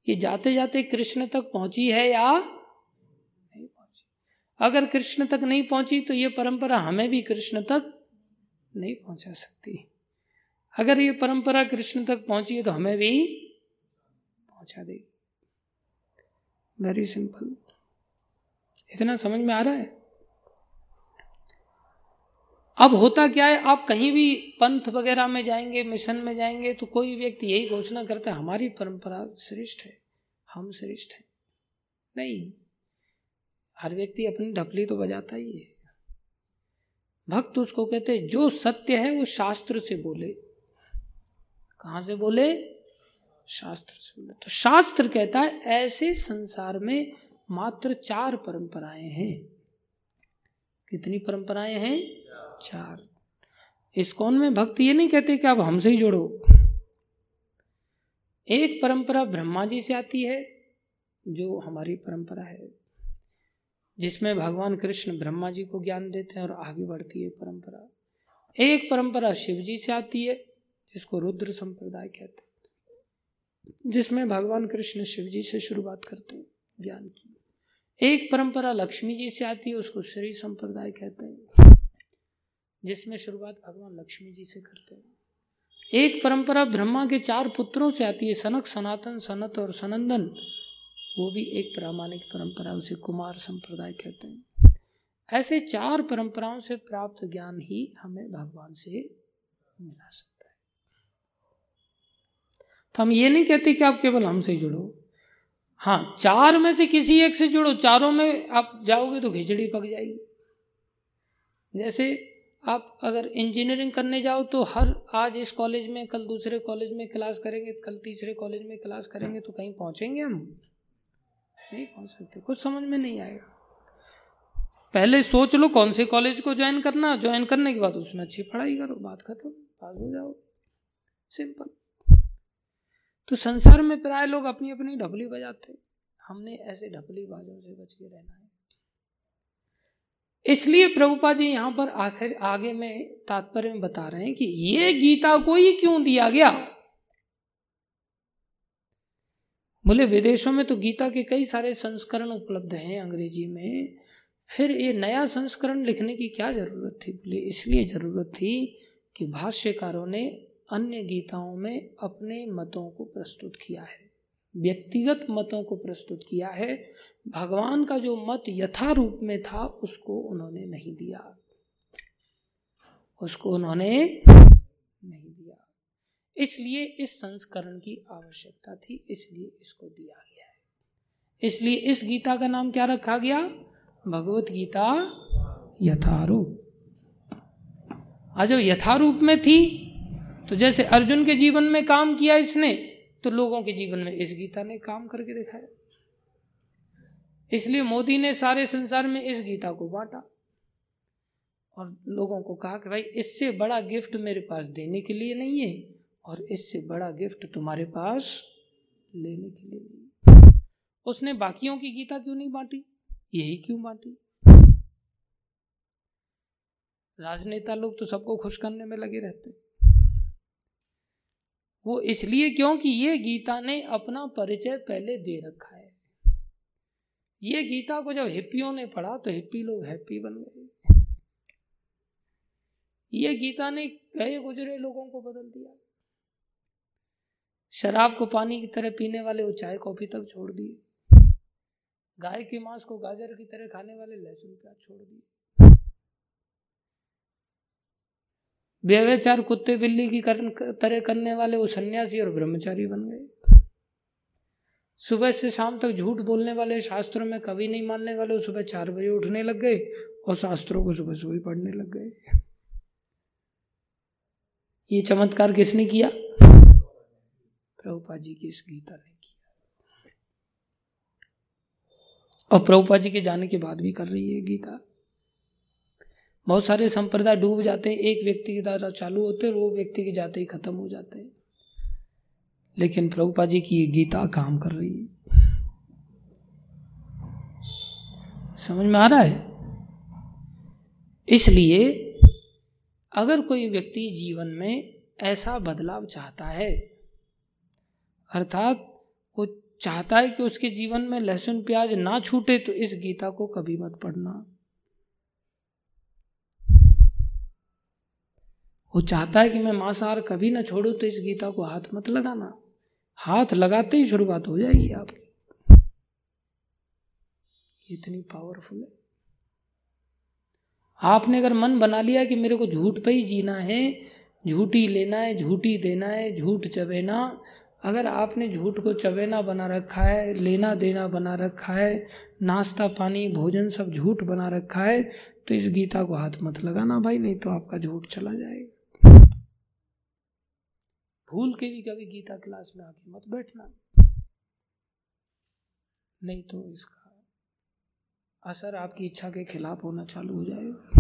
ये जाते जाते कृष्ण तक पहुँची है या नहीं पहुँची? अगर कृष्ण तक नहीं पहुँची तो ये परंपरा हमें भी कृष्ण तक नहीं पहुँचा सकती। अगर ये परंपरा कृष्ण तक पहुँची है तो हमें भी पहुँचा देगी। वेरी सिंपल इतना समझ में आ रहा है? अब होता क्या है? आप कहीं भी पंथ वगैरह में जाएँगे, मिशन में जाएँगे तो कोई व्यक्ति यही घोषणा करता है, हमारी परंपरा श्रेष्ठ है, हम श्रेष्ठ हैं। नहीं, हर व्यक्ति अपनी ढपली तो बजाता ही है। भक्त उसको कहते जो सत्य है, वो शास्त्र से बोले। कहाँ से बोले? शास्त्र से बोले तो शास्त्र कहता है, ऐसे संसार में मात्र चार परंपराएँ हैं। कितनी परंपराएँ हैं? चार। इस कौन में भक्त ये नहीं कहते कि आप हमसे ही जोड़ो? एक परंपरा ब्रह्मा जी से आती है, जो हमारी परंपरा है, जिसमें भगवान कृष्ण ब्रह्मा जी को ज्ञान देते हैं और आगे बढ़ती है परंपरा। एक परंपरा शिव जी से आती है, जिसको रुद्र संप्रदाय कहते हैं। जिसमें भगवान कृष्ण शिव जी से शुरुआत करते हैं, ज्ञान की। एक परंपरा लक्ष्मी जी से आती है, उसको श्री संप्रदाय कहते हैं, जिसमें शुरुआत भगवान लक्ष्मी जी से करते हैं। एक परंपरा ब्रह्मा के चार पुत्रों से आती है, सनक, सनातन, सनत और सनंदन। वो भी एक प्रामाणिक परंपरा, उसे कुमार संप्रदाय कहते हैं। ऐसे चार परंपराओं से प्राप्त ज्ञान ही हमें भगवान से मिला सकता तो हम ये नहीं कहते कि आप केवल हमसे जुड़ो। हाँ चार में से किसी एक से जुड़ो। चारों में आप जाओगे तो खिचड़ी पक जाएगी। जैसे आप अगर इंजीनियरिंग करने जाओ तो हर आज इस कॉलेज में, कल दूसरे कॉलेज में क्लास करेंगे, कल तीसरे कॉलेज में क्लास करेंगे तो कहीं पहुँचेंगे हम? नहीं पहुँच सकते। कुछ समझ में नहीं आएगा। पहले सोच लो कौन से कॉलेज को ज्वाइन करना। ज्वाइन करने के बाद उसमें अच्छी पढ़ाई करो, बात खत्म पास हो जाओ सिंपल तो संसार में प्राय लोग अपनी अपनी ढपली बजाते हमने ऐसे ढपली बाजों से बच के रहना है। इसलिए प्रभुपा जी यहाँ पर आखिर आगे में तात्पर्य में बता रहे हैं कि ये गीता को ही क्यों दिया गया? बोले, विदेशों में तो गीता के कई सारे संस्करण उपलब्ध हैं अंग्रेज़ी में। फिर ये नया संस्करण लिखने की क्या ज़रूरत थी? बोले, इसलिए ज़रूरत थी कि भाष्यकारों ने अन्य गीताओं में अपने मतों को प्रस्तुत किया है। व्यक्तिगत मतों को प्रस्तुत किया है। भगवान का जो मत यथा रूप में था, उसको उन्होंने नहीं दिया। उसको उन्होंने नहीं दिया। इसलिए इस संस्करण की आवश्यकता थी, इसलिए इसको दिया गया है। इसलिए इस गीता का नाम क्या रखा गया? भगवत गीता यथारूप। आज यथारूप में थी तो जैसे अर्जुन के जीवन में काम किया इसने तो लोगों के जीवन में इस गीता ने काम करके दिखाया। इसलिए मोदी ने सारे संसार में इस गीता को बांटा और लोगों को कहा कि भाई, इससे बड़ा गिफ्ट मेरे पास देने के लिए नहीं है और इससे बड़ा गिफ्ट तुम्हारे पास लेने के लिए नहीं है। उसने बाकियों की गीता क्यों नहीं बांटी? यही क्यों बांटी? राजनेता लोग तो सबको खुश करने में लगे रहते हैं। वो इसलिए क्योंकि ये गीता ने अपना परिचय पहले दे रखा है। ये गीता को जब हिप्पियों ने पढ़ा तो हिप्पी लोग हैप्पी बन गए। ये गीता ने गए गुजरे लोगों को बदल दिया। शराब को पानी की तरह पीने वाले वो चाय कॉफ़ी तक छोड़ दिए। गाय के मांस को गाजर की तरह खाने वाले लहसुन प्याज छोड़ दिए। व्यवचार कुत्ते बिल्ली की तरह करने वाले वो सन्यासी और ब्रह्मचारी बन गए। सुबह से शाम तक झूठ बोलने वाले शास्त्रों में कभी नहीं मानने वाले सुबह चार बजे उठने लग गए और शास्त्रों को सुबह सुबह पढ़ने लग गए। ये चमत्कार किसने किया? प्रभुपा जी की इस गीता ने किया। और प्रभुपा जी के जाने के बाद भी कर रही है गीता। बहुत सारे संप्रदाय डूब जाते हैं। एक व्यक्ति के द्वारा चालू होते हैं वो व्यक्ति के जाते ही खत्म हो जाते हैं। लेकिन प्रभुपा जी की ये गीता काम कर रही है। समझ में आ रहा है? इसलिए अगर कोई व्यक्ति जीवन में ऐसा बदलाव चाहता है, अर्थात वो चाहता है कि उसके जीवन में लहसुन प्याज ना छूटे तो इस गीता को कभी मत पढ़ना। वो चाहता है कि मैं मांसाहार कभी ना छोड़ू तो इस गीता को हाथ मत लगाना। हाथ लगाते ही शुरुआत हो जाएगी आपकी। इतनी पावरफुल है। आपने अगर मन बना लिया कि मेरे को झूठ पे ही जीना है, झूठी लेना है, झूठी देना है, झूठ चबेना, अगर आपने झूठ को चबेना बना रखा है, लेना देना बना रखा है, नाश्ता, पानी, भोजन सब झूठ बना रखा है तो इस गीता को हाथ मत लगाना भाई, नहीं तो आपका झूठ चला जाएगा। भूल के भी कभी गीता क्लास में आके मत बैठना। नहीं तो इसका असर आपकी इच्छा के खिलाफ होना चालू हो जाएगा।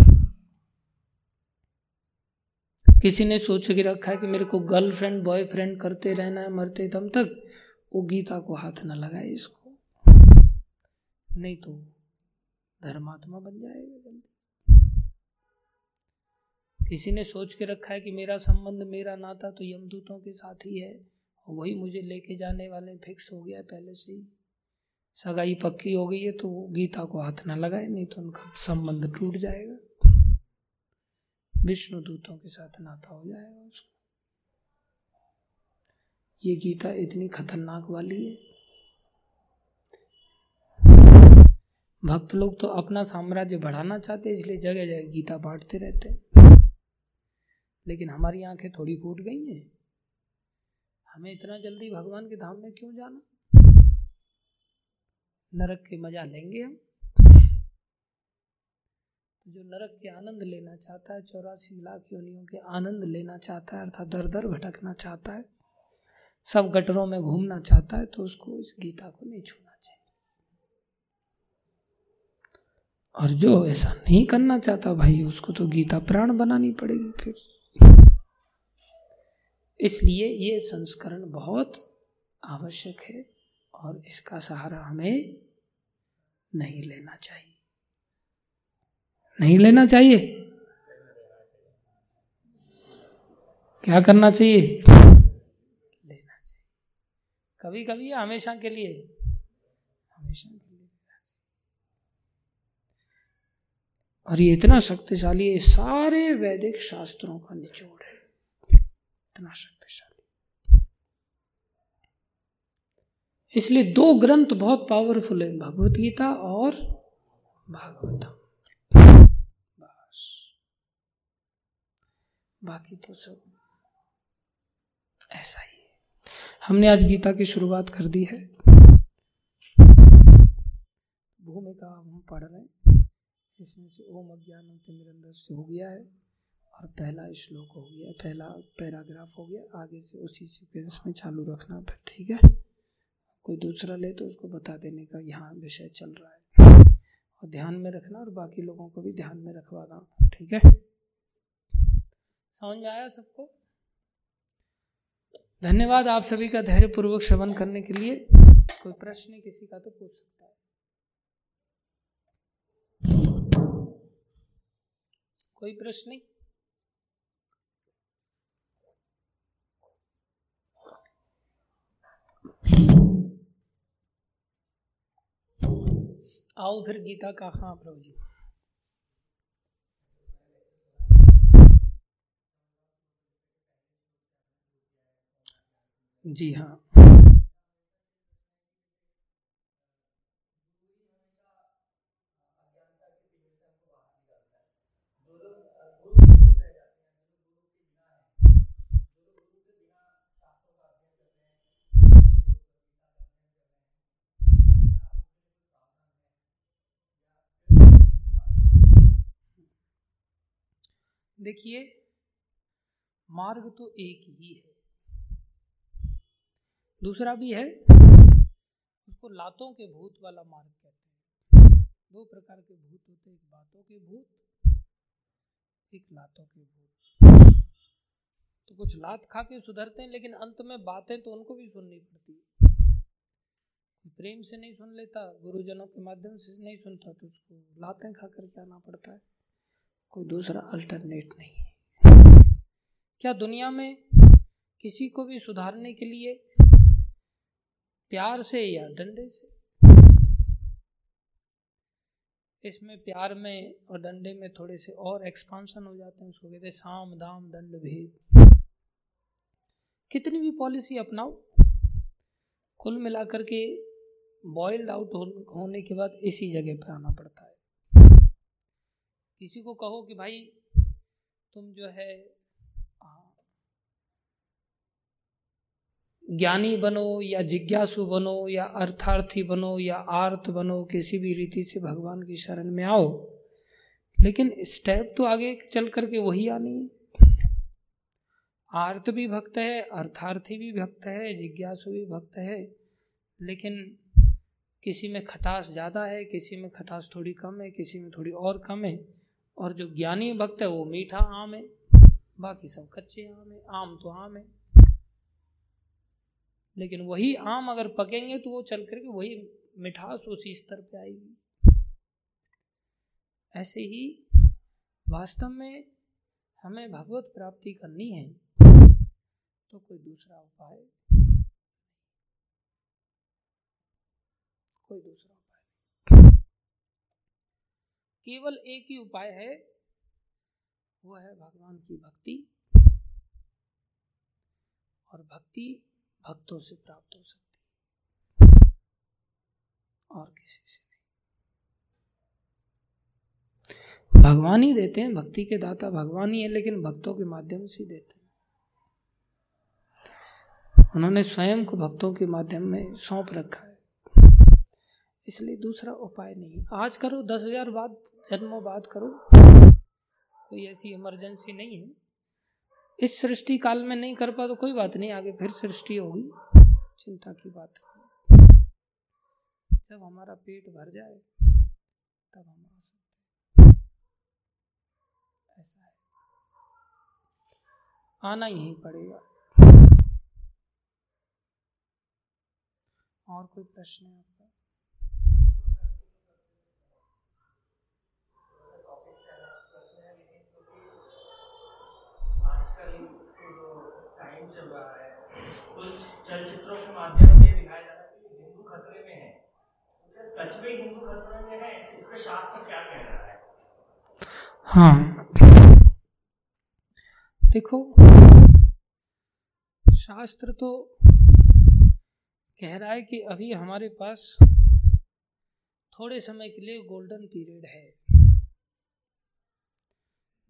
किसी ने सोच के रखा है कि मेरे को गर्लफ्रेंड, बॉयफ्रेंड करते रहना है, मरते दम तक, वो गीता को हाथ न लगाए इसको। नहीं तो धर्मात्मा बन जाएगा जल्दी। किसी ने सोच के रखा है कि मेरा संबंध मेरा नाता तो यमदूतों के साथ ही है वही मुझे लेके जाने वाले फिक्स हो गया है पहले से ही। सगाई पक्की हो गई है तो गीता को हाथ ना लगाए, नहीं तो उनका संबंध टूट जाएगा। विष्णु दूतों के साथ नाता हो जाएगा उसको। ये गीता इतनी खतरनाक वाली है। भक्त लोग तो अपना साम्राज्य बढ़ाना चाहते हैं, इसलिए जगह जगह गीता बांटते रहते हैं। लेकिन हमारी आँखें थोड़ी फूट गई हैं। हमें इतना जल्दी भगवान के धाम में क्यों जाना? नरक के मज़ा लेंगे हम। तो जो नरक के आनंद लेना चाहता है, चौरासी लाख योनियों के आनंद लेना चाहता है, अर्थात दर दर भटकना चाहता है, सब गटरों में घूमना चाहता है तो उसको इस गीता को नहीं छूना चाहिए। और जो ऐसा नहीं करना चाहता भाई, उसको तो गीता प्राण बनानी पड़ेगी फिर। इसलिए ये संस्करण बहुत आवश्यक है और इसका सहारा हमें नहीं लेना चाहिए। नहीं लेना चाहिए? क्या करना चाहिए? लेना चाहिए। कभी कभी हमेशा के लिए। हमेशा के लिए और ये इतना शक्तिशाली है, सारे वैदिक शास्त्रों का निचोड़ है। इतना शक्तिशाली इसलिए दो ग्रंथ बहुत पावरफुल है, भगवत गीता और भागवतम बाकी तो सब ऐसा ही है। हमने आज गीता की शुरुआत कर दी है। भूमिका हम पढ़ रहे हैं। इसमें से ओम अज्ञान तिमिरंदर से हो गया है और पहला श्लोक हो गया पहला पैराग्राफ हो गया, आगे से उसी सीक्वेंस में चालू रखना फिर, ठीक है? कोई दूसरा ले तो उसको बता देने का यहाँ विषय चल रहा है। और ध्यान में रखना और बाकी लोगों को भी ध्यान में रखवाना, ठीक है? समझ आया सबको? धन्यवाद आप सभी का धैर्य पूर्वक श्रवण करने के लिए। कोई प्रश्न किसी का तो पूछ सकता है। कोई प्रश्न? नहीं आओ फिर गीता का हाँ प्रभु जी। जी हाँ। देखिए, मार्ग तो एक ही है। दूसरा भी है, उसको लातों के भूत वाला मार्ग कहते हैं। दो प्रकार के भूत होते हैं, एक बातों के भूत, एक लातों के भूत। तो कुछ लात खा के सुधरते हैं, लेकिन अंत में बातें तो उनको भी सुननी पड़ती है। प्रेम से नहीं सुन लेता, गुरुजनों के माध्यम से नहीं सुनता तो उसको लातें खा करके आना पड़ता है। कोई दूसरा अल्टरनेट नहीं है। क्या दुनिया में किसी को भी सुधारने के लिए प्यार से या डंडे से? इसमें प्यार में और डंडे में थोड़े से और एक्सपांशन हो जाते हैं, उसको कहते हैं साम, दाम, दंड, भेद। कितनी भी पॉलिसी अपनाओ, कुल मिलाकर के बॉइल्ड आउट होने के बाद इसी जगह पे आना पड़ता है। किसी को कहो कि भाई, तुम जो है ज्ञानी बनो या जिज्ञासु बनो या अर्थार्थी बनो या आर्थ बनो, किसी भी रीति से भगवान की शरण में आओ। लेकिन स्टेप तो आगे चल करके वही आनी है। आर्थ भी भक्त है, अर्थार्थी भी भक्त है, जिज्ञासु भी भक्त है, लेकिन किसी में खटास ज़्यादा है, किसी में खटास थोड़ी कम है, किसी में थोड़ी और कम है। और जो ज्ञानी भक्त है वो मीठा आम है, बाकी सब कच्चे आम है, आम तो आम है। लेकिन वही आम अगर पकेंगे तो वो चल करके वही मिठास उसी स्तर पे आएगी। ऐसे ही वास्तव में हमें भगवत प्राप्ति करनी है तो कोई दूसरा उपाय कोई दूसरा केवल एक ही उपाय है, वो है भगवान की भक्ति। और भक्ति भक्तों से प्राप्त हो सकती है। और किसी से नहीं। भगवान ही देते हैं, भक्ति के दाता भगवान ही है, लेकिन भक्तों के माध्यम से देते हैं। उन्होंने स्वयं को भक्तों के माध्यम में सौंप रखा है। इसलिए दूसरा उपाय नहीं। आज करो, दस हज़ार बाद, जन्मों बाद करो। कोई ऐसी इमरजेंसी नहीं है। इस सृष्टि काल में नहीं कर पा तो कोई बात नहीं, आगे फिर सृष्टि होगी। चिंता की बात जब हमारा पेट भर जाए, तब हम ऐसा है। आना ही पड़ेगा। और कोई प्रश्न है आपका आजकल जो टाइम चल रहा है, कुछ चलचित्रों के माध्यम से दिखाया जा रहा है कि हिंदू खतरे में है। तो सच में हिंदू खतरे में है? इस पर शास्त्र क्या कह रहा है? हाँ। देखो, शास्त्र तो कह रहा है कि अभी हमारे पास थोड़े समय के लिए गोल्डन पीरियड है।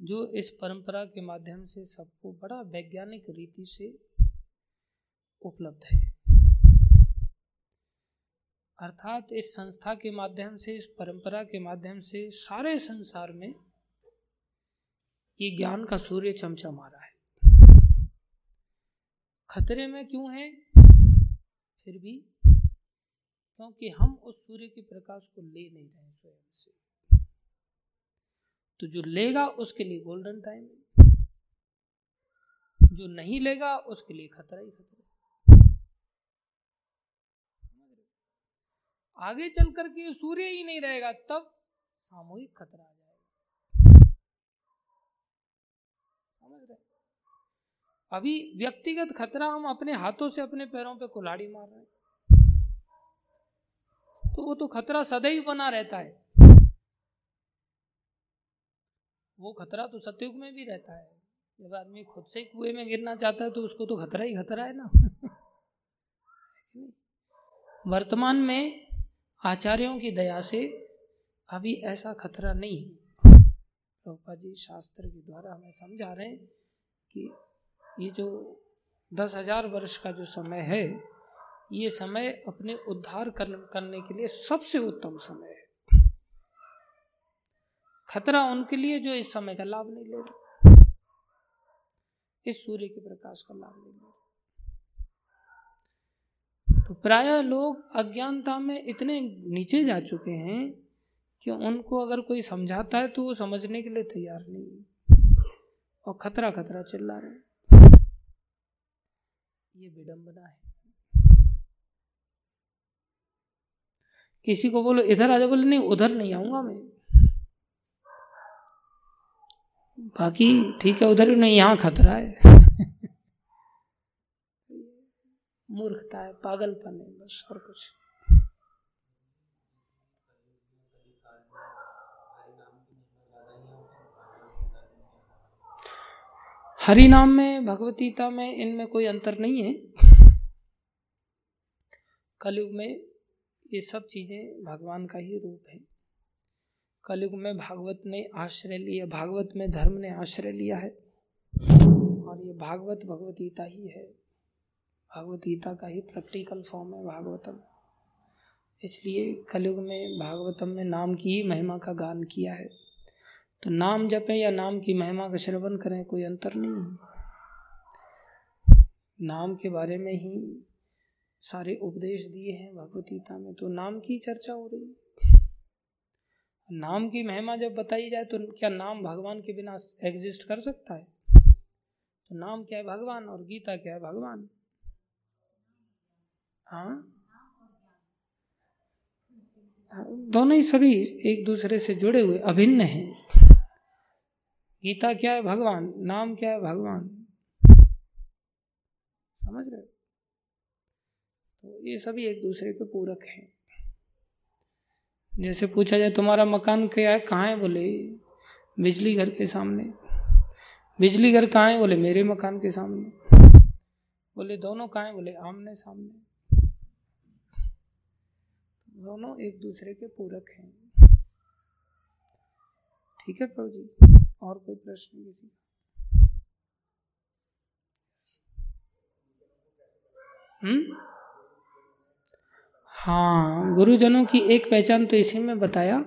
जो इस परंपरा के माध्यम से सबको बड़ा वैज्ञानिक रीति से उपलब्ध है। अर्थात इस संस्था के माध्यम से, इस परंपरा के माध्यम से सारे संसार में ये ज्ञान का सूर्य चमचमा रहा है। खतरे में क्यों है? फिर भी क्योंकि हम उस सूर्य के प्रकाश को ले नहीं रहे स्वयं से। तो जो लेगा उसके लिए गोल्डन टाइम है। जो नहीं लेगा उसके लिए खतरा ही खतरा आगे चल करके सूर्य ही नहीं रहेगा, तब सामूहिक खतरा आ जाएगा। समझ रहे? अभी व्यक्तिगत खतरा हम अपने हाथों से अपने पैरों पे कुल्हाड़ी मार रहे हैं। तो वो तो खतरा सदैव बना रहता है। वो खतरा तो सतयुग में भी रहता है। जब आदमी खुद से कुएँ में गिरना चाहता है तो उसको तो खतरा ही खतरा है ना। वर्तमान में आचार्यों की दया से अभी ऐसा खतरा नहीं है। प्रभुपा जी शास्त्र के द्वारा हमें समझा रहे हैं कि ये जो दस हज़ार वर्ष का जो समय है, ये समय अपने उद्धार करने के लिए सबसे उत्तम समय है। खतरा उनके लिए जो इस समय का लाभ नहीं ले रहे। इस सूर्य के प्रकाश का लाभ नहीं ले तो प्राय लोग अज्ञानता में इतने नीचे जा चुके हैं कि उनको अगर कोई समझाता है तो वो समझने के लिए तैयार नहीं और खतरा खतरा चिल्ला रहे ये विडंबना है। किसी को बोलो, इधर आ जाओ, बोले, नहीं, उधर नहीं आऊँगा मैं। बाकी ठीक है, उधर नहीं, यहाँ खतरा है। मूर्खता है, पागलपन है, बस और कुछ। हरि नाम में भगवतीता में इनमें कोई अंतर नहीं है। कलयुग में ये सब चीज़ें भगवान का ही रूप है। कलयुग में भागवत ने आश्रय लिया, भागवत में धर्म ने आश्रय लिया है। और ये भागवत भगवतीता ही है। भगवतीता का ही प्रैक्टिकल फॉर्म है भागवतम। इसलिए कलयुग में भागवतम में नाम की ही महिमा का गान किया है। तो नाम जपें या नाम की महिमा का श्रवण करें, कोई अंतर नहीं है। नाम के बारे में ही सारे उपदेश दिए हैं भगवतीता में तो नाम की चर्चा हो रही है। नाम की महिमा जब बताई जाए तो क्या नाम भगवान के बिना एग्जिस्ट कर सकता है? तो नाम क्या है भगवान और गीता क्या है भगवान? हाँ? दोनों ही सभी एक दूसरे से जुड़े हुए अभिन्न हैं। गीता क्या है भगवान? नाम क्या है भगवान? समझ रहे तो ये सभी एक दूसरे के पूरक हैं। जैसे पूछा जाए, तुम्हारा मकान क्या है? कहाँ है? बोले, बिजली घर के सामने। बिजली घर कहाँ है? बोले, मेरे मकान के सामने। बोले, दोनों कहाँ है? बोले, आमने सामने। दोनों एक दूसरे के पूरक हैं। ठीक है प्रभु जी, और कोई प्रश्न किसी हम्म? हाँ गुरुजनों की एक पहचान तो इसी में बताया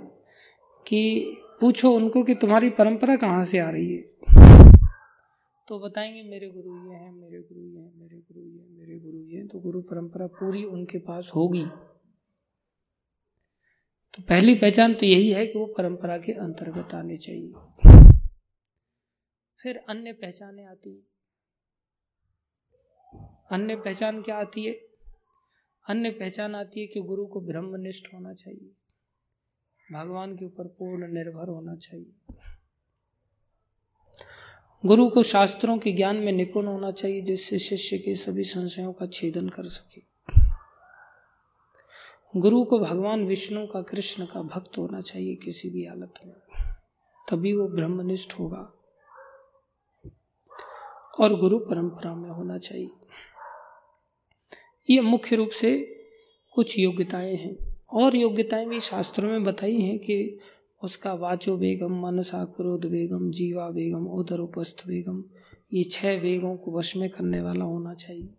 कि पूछो उनको कि तुम्हारी परंपरा कहाँ से आ रही है। तो बताएँगे, मेरे गुरु ये हैं, मेरे गुरु ये हैं, मेरे गुरु ये हैं, मेरे गुरु ये हैं। तो गुरु परंपरा पूरी उनके पास होगी। तो पहली पहचान तो यही है कि वो परंपरा के अंतर्गत आने चाहिए। फिर अन्य पहचाने आती है। अन्य पहचान क्या आती है? अन्य पहचान आती है कि गुरु को ब्रह्मनिष्ठ होना चाहिए। भगवान के ऊपर पूर्ण निर्भर होना चाहिए। गुरु को शास्त्रों के ज्ञान में निपुण होना चाहिए, जिससे शिष्य के सभी संशयों का छेदन कर सके। गुरु को भगवान विष्णु का कृष्ण का भक्त होना चाहिए किसी भी हालत में। तभी वो ब्रह्मनिष्ठ होगा और गुरु परंपरा में होना चाहिए। ये मुख्य रूप से कुछ योग्यताएँ हैं। और योग्यताएँ भी शास्त्रों में बताई हैं कि उसका वाचो बेगम मनसा क्रोध बेगम जीवा बेगम उदर उपस्थ बेगम ये छह वेगों को वश में करने वाला होना चाहिए।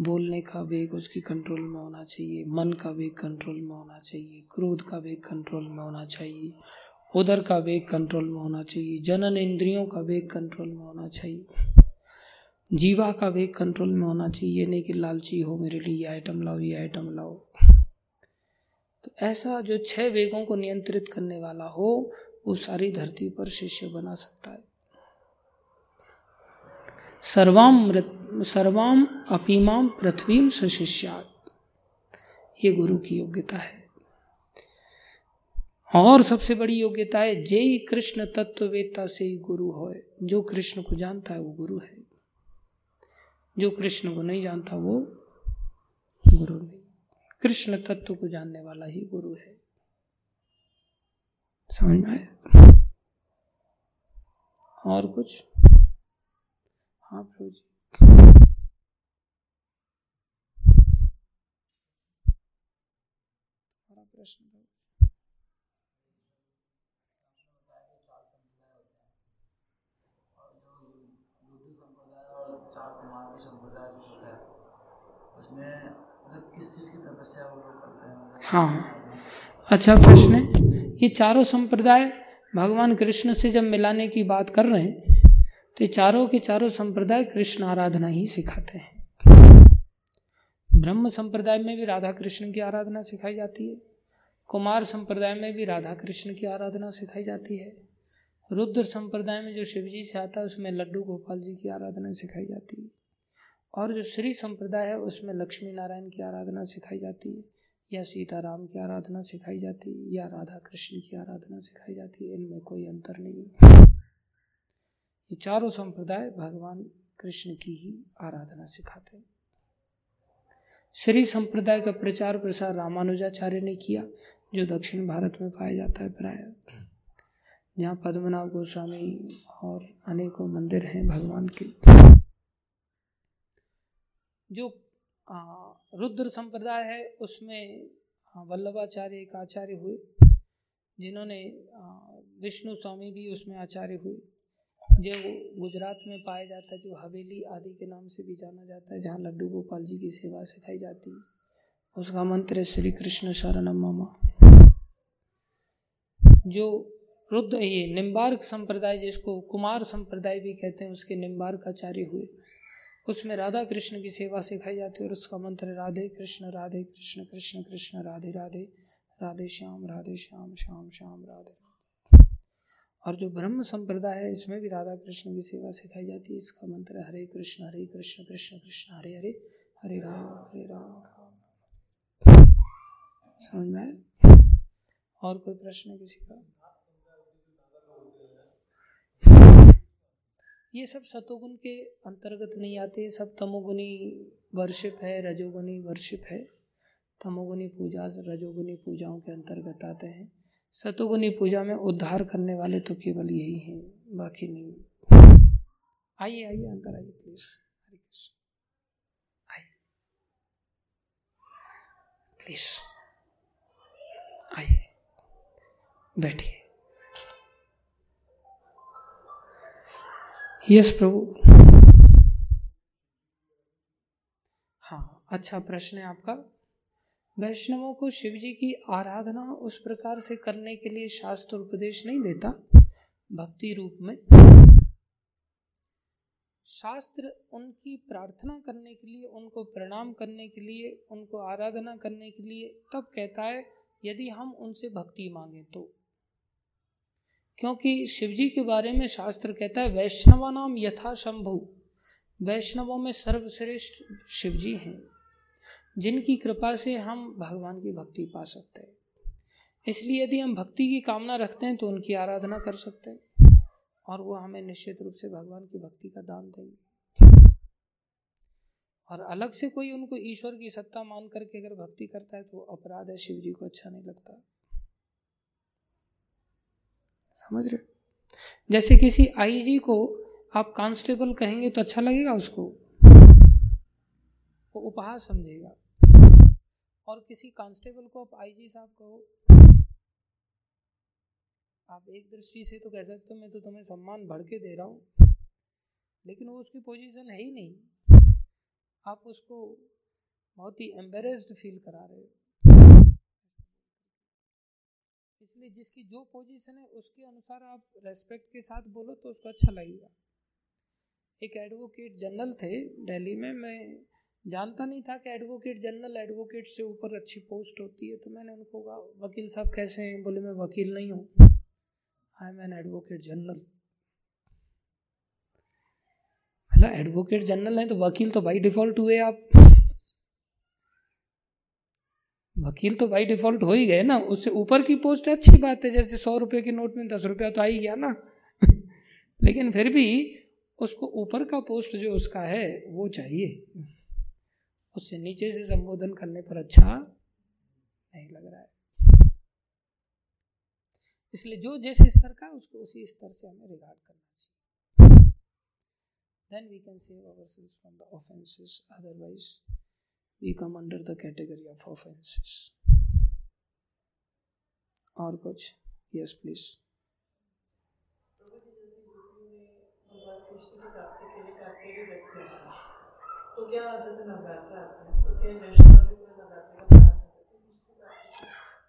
बोलने का वेग उसकी कंट्रोल में होना चाहिए, मन का वेग कंट्रोल में होना चाहिए, क्रोध का वेग कंट्रोल में होना चाहिए, उदर का वेग कंट्रोल में होना चाहिए, जनन इंद्रियों का वेग कंट्रोल में होना चाहिए। जीवा का वेग कंट्रोल में होना चाहिए नहीं कि लालची हो मेरे लिए, ये आइटम लाओ, ये आइटम लाओ। तो ऐसा जो छह वेगों को नियंत्रित करने वाला हो, वो सारी धरती पर शिष्य बना सकता है। सर्वाम सर्वाम अपीमाम पृथ्वीम सशिष्यात। ये गुरु की योग्यता है। और सबसे बड़ी योग्यता है, जय कृष्ण तत्ववेता से ही गुरु हो जो कृष्ण को जानता है, वो गुरु है। जो कृष्ण को नहीं जानता वो गुरु नहीं। कृष्ण तत्व को जानने वाला ही गुरु है। समझ में आया? और कुछ? हाँ प्रभु जी प्रश्न संप्रदाय जो होता है उसमें मतलब किस चीज़ की तपस्या वो लोग करते हैं हाँ। अच्छा प्रश्न है। ये चारों संप्रदाय भगवान कृष्ण से जब मिलाने की बात कर रहे हैं तो ये चारों के चारों संप्रदाय कृष्ण आराधना ही सिखाते हैं। ब्रह्म संप्रदाय में भी राधा कृष्ण की आराधना सिखाई जाती है। कुमार संप्रदाय में भी राधा कृष्ण की आराधना सिखाई जाती है। रुद्र संप्रदाय में जो शिव जी से आता है उसमें लड्डू गोपाल जी की आराधना सिखाई जाती है। और जो श्री संप्रदाय है, उसमें लक्ष्मी नारायण की आराधना सिखाई जाती है, या सीताराम की आराधना सिखाई जाती है, या राधा कृष्ण की आराधना सिखाई जाती है, इनमें कोई अंतर नहीं ये चारों संप्रदाय भगवान कृष्ण की ही आराधना सिखाते हैं। श्री संप्रदाय का प्रचार प्रसार रामानुजाचार्य ने किया, जो दक्षिण भारत में पाया जाता है प्राय। जहाँ पद्मनाभ गोस्वामी और अनेकों मंदिर हैं भगवान के। जो रुद्र संप्रदाय है, उसमें वल्लभाचार्य एक आचार्य हुए, जिन्होंने विष्णु स्वामी भी उसमें आचार्य हुए। जो गुजरात में पाया जाता है, जो हवेली आदि के नाम से भी जाना जाता है, जहाँ लड्डू गोपाल जी की सेवा सिखाई जाती है, उसका मंत्र है श्री कृष्ण शरणम मामा। जो रुद्र, ये निम्बार्क संप्रदाय जिसको कुमार संप्रदाय भी कहते हैं, उसके निम्बार्क आचार्य हुए। उसमें राधा कृष्ण की सेवा सिखाई जाती है और उसका मंत्र राधे कृष्ण राधे कृष्ण कृष्ण कृष्ण, राधे राधे राधे श्याम राधे श्याम श्याम श्याम, राधे और जो ब्रह्म संप्रदाय है, इसमें भी राधा कृष्ण की सेवा सिखाई जाती है। इसका मंत्र हरे कृष्ण हरे कृष्ण कृष्ण कृष्ण, हरे हरे हरे राम हरे राम। समझ में और कोई प्रश्न किसी का? ये सब सतोगुण के अंतर्गत नहीं आते, ये सब तमोगुनी वर्शिप है रजोगुनी वर्शिप है। तमोगुनी पूजा रजोगुनी पूजाओं के अंतर्गत आते हैं। सतोगुनी पूजा में उद्धार करने वाले तो केवल यही हैं, बाकी नहीं। आइए आइए, अंदर आइए प्लीज़ हरे कृष्ण। आइए। प्लीज़ आइए। बैठिए। यस प्रभु। हाँ अच्छा प्रश्न है आपका। वैष्णवों को शिव जी की आराधना उस प्रकार से करने के लिए शास्त्र उपदेश नहीं देता? भक्ति रूप में। शास्त्र उनकी प्रार्थना करने के लिए, उनको प्रणाम करने के लिए, उनको आराधना करने के लिए तब कहता है, यदि हम उनसे भक्ति मांगे तो। क्योंकि शिव जी के बारे में शास्त्र कहता है, वैष्णवा नाम यथा शंभु। वैष्णवों में सर्वश्रेष्ठ शिवजी हैं, जिनकी कृपा से हम भगवान की भक्ति पा सकते हैं। इसलिए यदि हम भक्ति की कामना रखते हैं तो उनकी आराधना कर सकते हैं और वो हमें निश्चित रूप से भगवान की भक्ति का दान देंगे। और अलग से कोई उनको ईश्वर की सत्ता मान करके अगर भक्ति करता है तो अपराध है शिव जी को अच्छा नहीं लगता। समझ रहे जैसे किसी आईजी को आप कांस्टेबल कहेंगे तो अच्छा लगेगा उसको? वो उपहार समझेगा। और किसी कांस्टेबल को आप आईजी साहब कहो, आप एक दृष्टि से तो कह सकते हो, मैं तो तुम्हें सम्मान बढ़ के दे रहा हूँ, लेकिन वो उसकी पोजीशन है ही नहीं। आप उसको बहुत ही एम्बेरेस्ड फील करा रहे हो। इसलिए जिसकी जो पोजीशन है, उसके अनुसार आप रेस्पेक्ट के साथ बोलो तो उसको अच्छा लगेगा। एक एडवोकेट जनरल थे दिल्ली में, मैं जानता नहीं था कि एडवोकेट जनरल एडवोकेट से ऊपर अच्छी पोस्ट होती है तो मैंने उनको कहा, वकील साहब कैसे हैं? बोले, मैं वकील नहीं हूँ। I am an advocate general मतलब एडवोकेट जनरल है तो वकील तो बाई डिफ़ॉल्ट हुए आप। वकील तो बाई डिफ़ॉल्ट हो ही गए ना, उससे ऊपर की पोस्ट अच्छी बात है, जैसे सौ रुपए के नोट में दस रुपया तो आ ही गया ना। लेकिन फिर भी उसको ऊपर का पोस्ट जो उसका है, वो चाहिए। उससे नीचे से संबोधन करने पर अच्छा नहीं लग रहा है। इसलिए जो जिस स्तर का, उसको उसी स्तर से हमें रिगार्ड करना चाहिए। Then we can save ourselves from the offences otherwise we come under the category of offenses. और कुछ? यस प्लीज़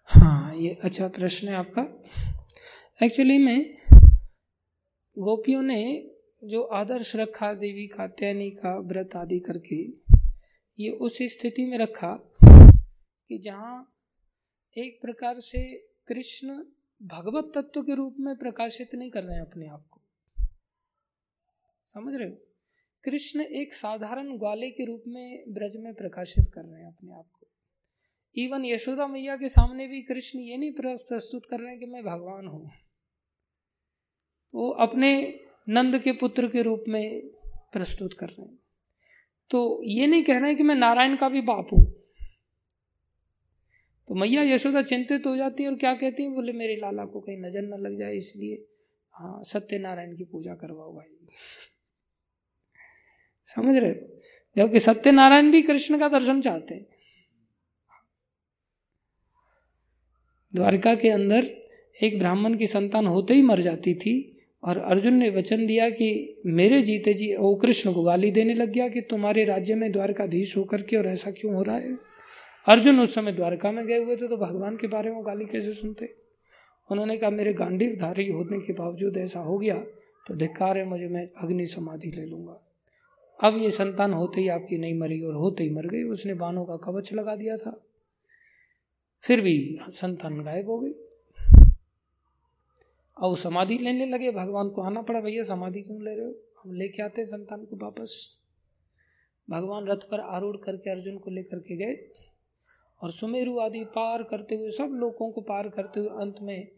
हाँ ये अच्छा प्रश्न है आपका। एक्चुअली में गोपियों ने जो आदर्श रखा देवी का तैनी का व्रत आदि करके ये उस स्थिति में रखा कि जहाँ एक प्रकार से कृष्ण भगवत तत्व के रूप में प्रकाशित नहीं कर रहे हैं अपने आप को। समझ रहे हो? कृष्ण एक साधारण ग्वाले के रूप में ब्रज में प्रकाशित कर रहे हैं अपने आप को। इवन यशोदा मैया के सामने भी कृष्ण ये नहीं प्रस्तुत कर रहे हैं कि मैं भगवान हूँ। तो अपने नंद के पुत्र के रूप में प्रस्तुत कर रहे हैं। तो ये नहीं कह रहे हैं कि मैं नारायण का भी बाप हूँ। तो मैया यशोदा चिंतित हो जाती है और क्या कहती है? बोले, मेरे लाला को कहीं नज़र न लग जाए इसलिए। हाँ सत्यनारायण की पूजा करवाओ भाई। समझ रहे हो? जबकि सत्यनारायण भी कृष्ण का दर्शन चाहते हैं। द्वारका के अंदर एक ब्राह्मण की संतान होते ही मर जाती थी। और अर्जुन ने वचन दिया कि मेरे जीते जी वो कृष्ण, को गाली देने लग गया कि तुम्हारे राज्य में द्वारकाधीश होकर के और ऐसा क्यों हो रहा है? अर्जुन उस समय द्वारका में गए हुए थे तो भगवान के बारे में गाली कैसे सुनते? उन्होंने कहा, मेरे गांडीवधारी होने के बावजूद ऐसा हो गया तो धिक्कार है, मुझे मैं अग्नि समाधि ले लूँगा। अब ये संतान होते ही आपकी नहीं मरी और होते ही मर गई, उसने बानों का कवच लगा दिया था। फिर भी संतान गायब हो गई। और समाधि लेने लगे, भगवान को आना पड़ा, भैया, समाधि क्यों ले रहे हो? हम लेके आते संतान को वापस। भगवान रथ पर आरूढ़ करके अर्जुन को लेकर के गए और सुमेरु आदि पार करते हुए, सब लोगों को पार करते हुए अंत में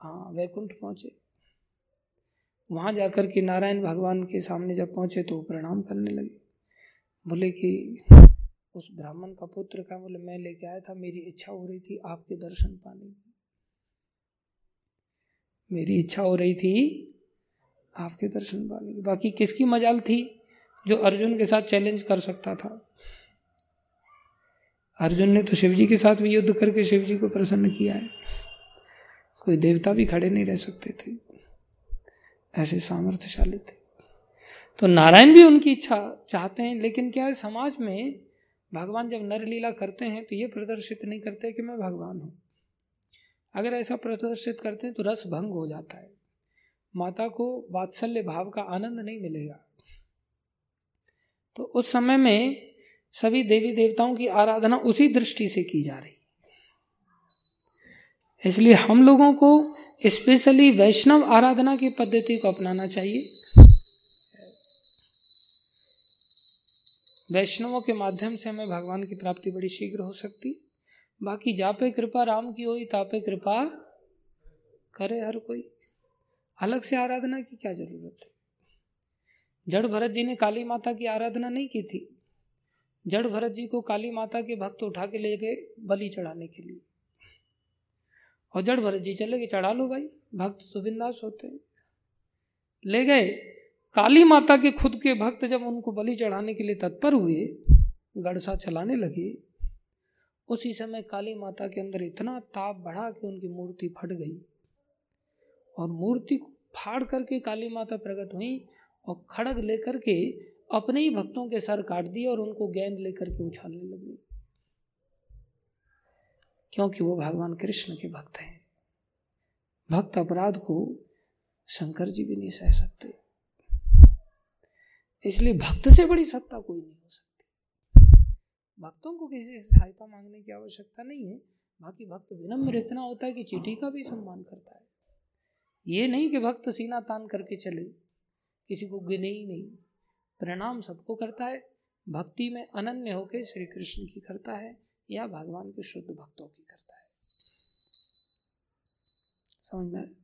हाँ वैकुंठ पहुँचे। वहाँ जाकर के नारायण भगवान के सामने जब पहुँचे तो प्रणाम करने लगे। बोले कि, उस ब्राह्मण का पुत्र का बोले, मैं लेके आया था, मेरी इच्छा हो रही थी आपके दर्शन पाने की। मेरी इच्छा हो रही थी आपके दर्शन पाने की। बाकी किसकी मजाल थी जो अर्जुन के साथ चैलेंज कर सकता था? अर्जुन ने तो शिवजी के साथ भी युद्ध करके शिवजी को प्रसन्न किया है। कोई देवता भी खड़े नहीं रह सकते थे। ऐसे सामर्थ्यशाली थे। तो नारायण भी उनकी इच्छा चाहते हैं, लेकिन क्या है समाज में भगवान जब नर लीला करते हैं तो ये प्रदर्शित नहीं करते कि मैं भगवान हूँ? अगर ऐसा प्रदर्शित करते हैं तो रस भंग हो जाता है। माता को वात्सल्य भाव का आनंद नहीं मिलेगा। तो उस समय में सभी देवी देवताओं की आराधना उसी दृष्टि से की जा रही है। इसलिए हम लोगों को स्पेशली वैष्णव आराधना की पद्धति को अपनाना चाहिए। वैष्णवों के माध्यम से हमें भगवान की प्राप्ति बड़ी शीघ्र हो सकती है। बाकी जापे कृपा, राम की हुई तापे कृपा करे हर कोई। अलग से आराधना की क्या ज़रूरत है? जड़ भरत जी ने काली माता की आराधना नहीं की थी। जड़ भरत जी को काली माता के भक्त उठा के ले गए बलि चढ़ाने के लिए। और जड़ भरत जी चले गए, चढ़ा लो भाई, भक्त तो बिंदास होते हैं। ले गए। काली माता के खुद के भक्त जब उनको बलि चढ़ाने के लिए तत्पर हुए गड़सा चलाने लगे। उसी समय काली माता के अंदर इतना ताप बढ़ा कि उनकी मूर्ति फट गई। और मूर्ति को फाड़ करके काली माता प्रकट हुई और खड़ग लेकर के अपने ही भक्तों के सर काट दिए और उनको गेंद लेकर के उछालने लगे क्योंकि वो भगवान कृष्ण के भक्त हैं। भक्त अपराध को शंकर जी भी नहीं सह सकते। इसलिए भक्त से बड़ी सत्ता कोई नहीं हो सकती। भक्तों को किसी से सहायता मांगने की आवश्यकता नहीं है। बाकी भक्त विनम्र इतना होता है कि चिट्ठी का भी सम्मान करता है। ये नहीं कि भक्त सीना तान करके चले। किसी को गिने ही नहीं। प्रणाम सबको करता है। भक्ति में अनन्य होकर श्री कृष्ण की करता है या भगवान के शुद्ध भक्तों की करता है। समझ में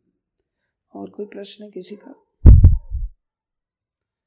और कोई प्रश्न किसी का?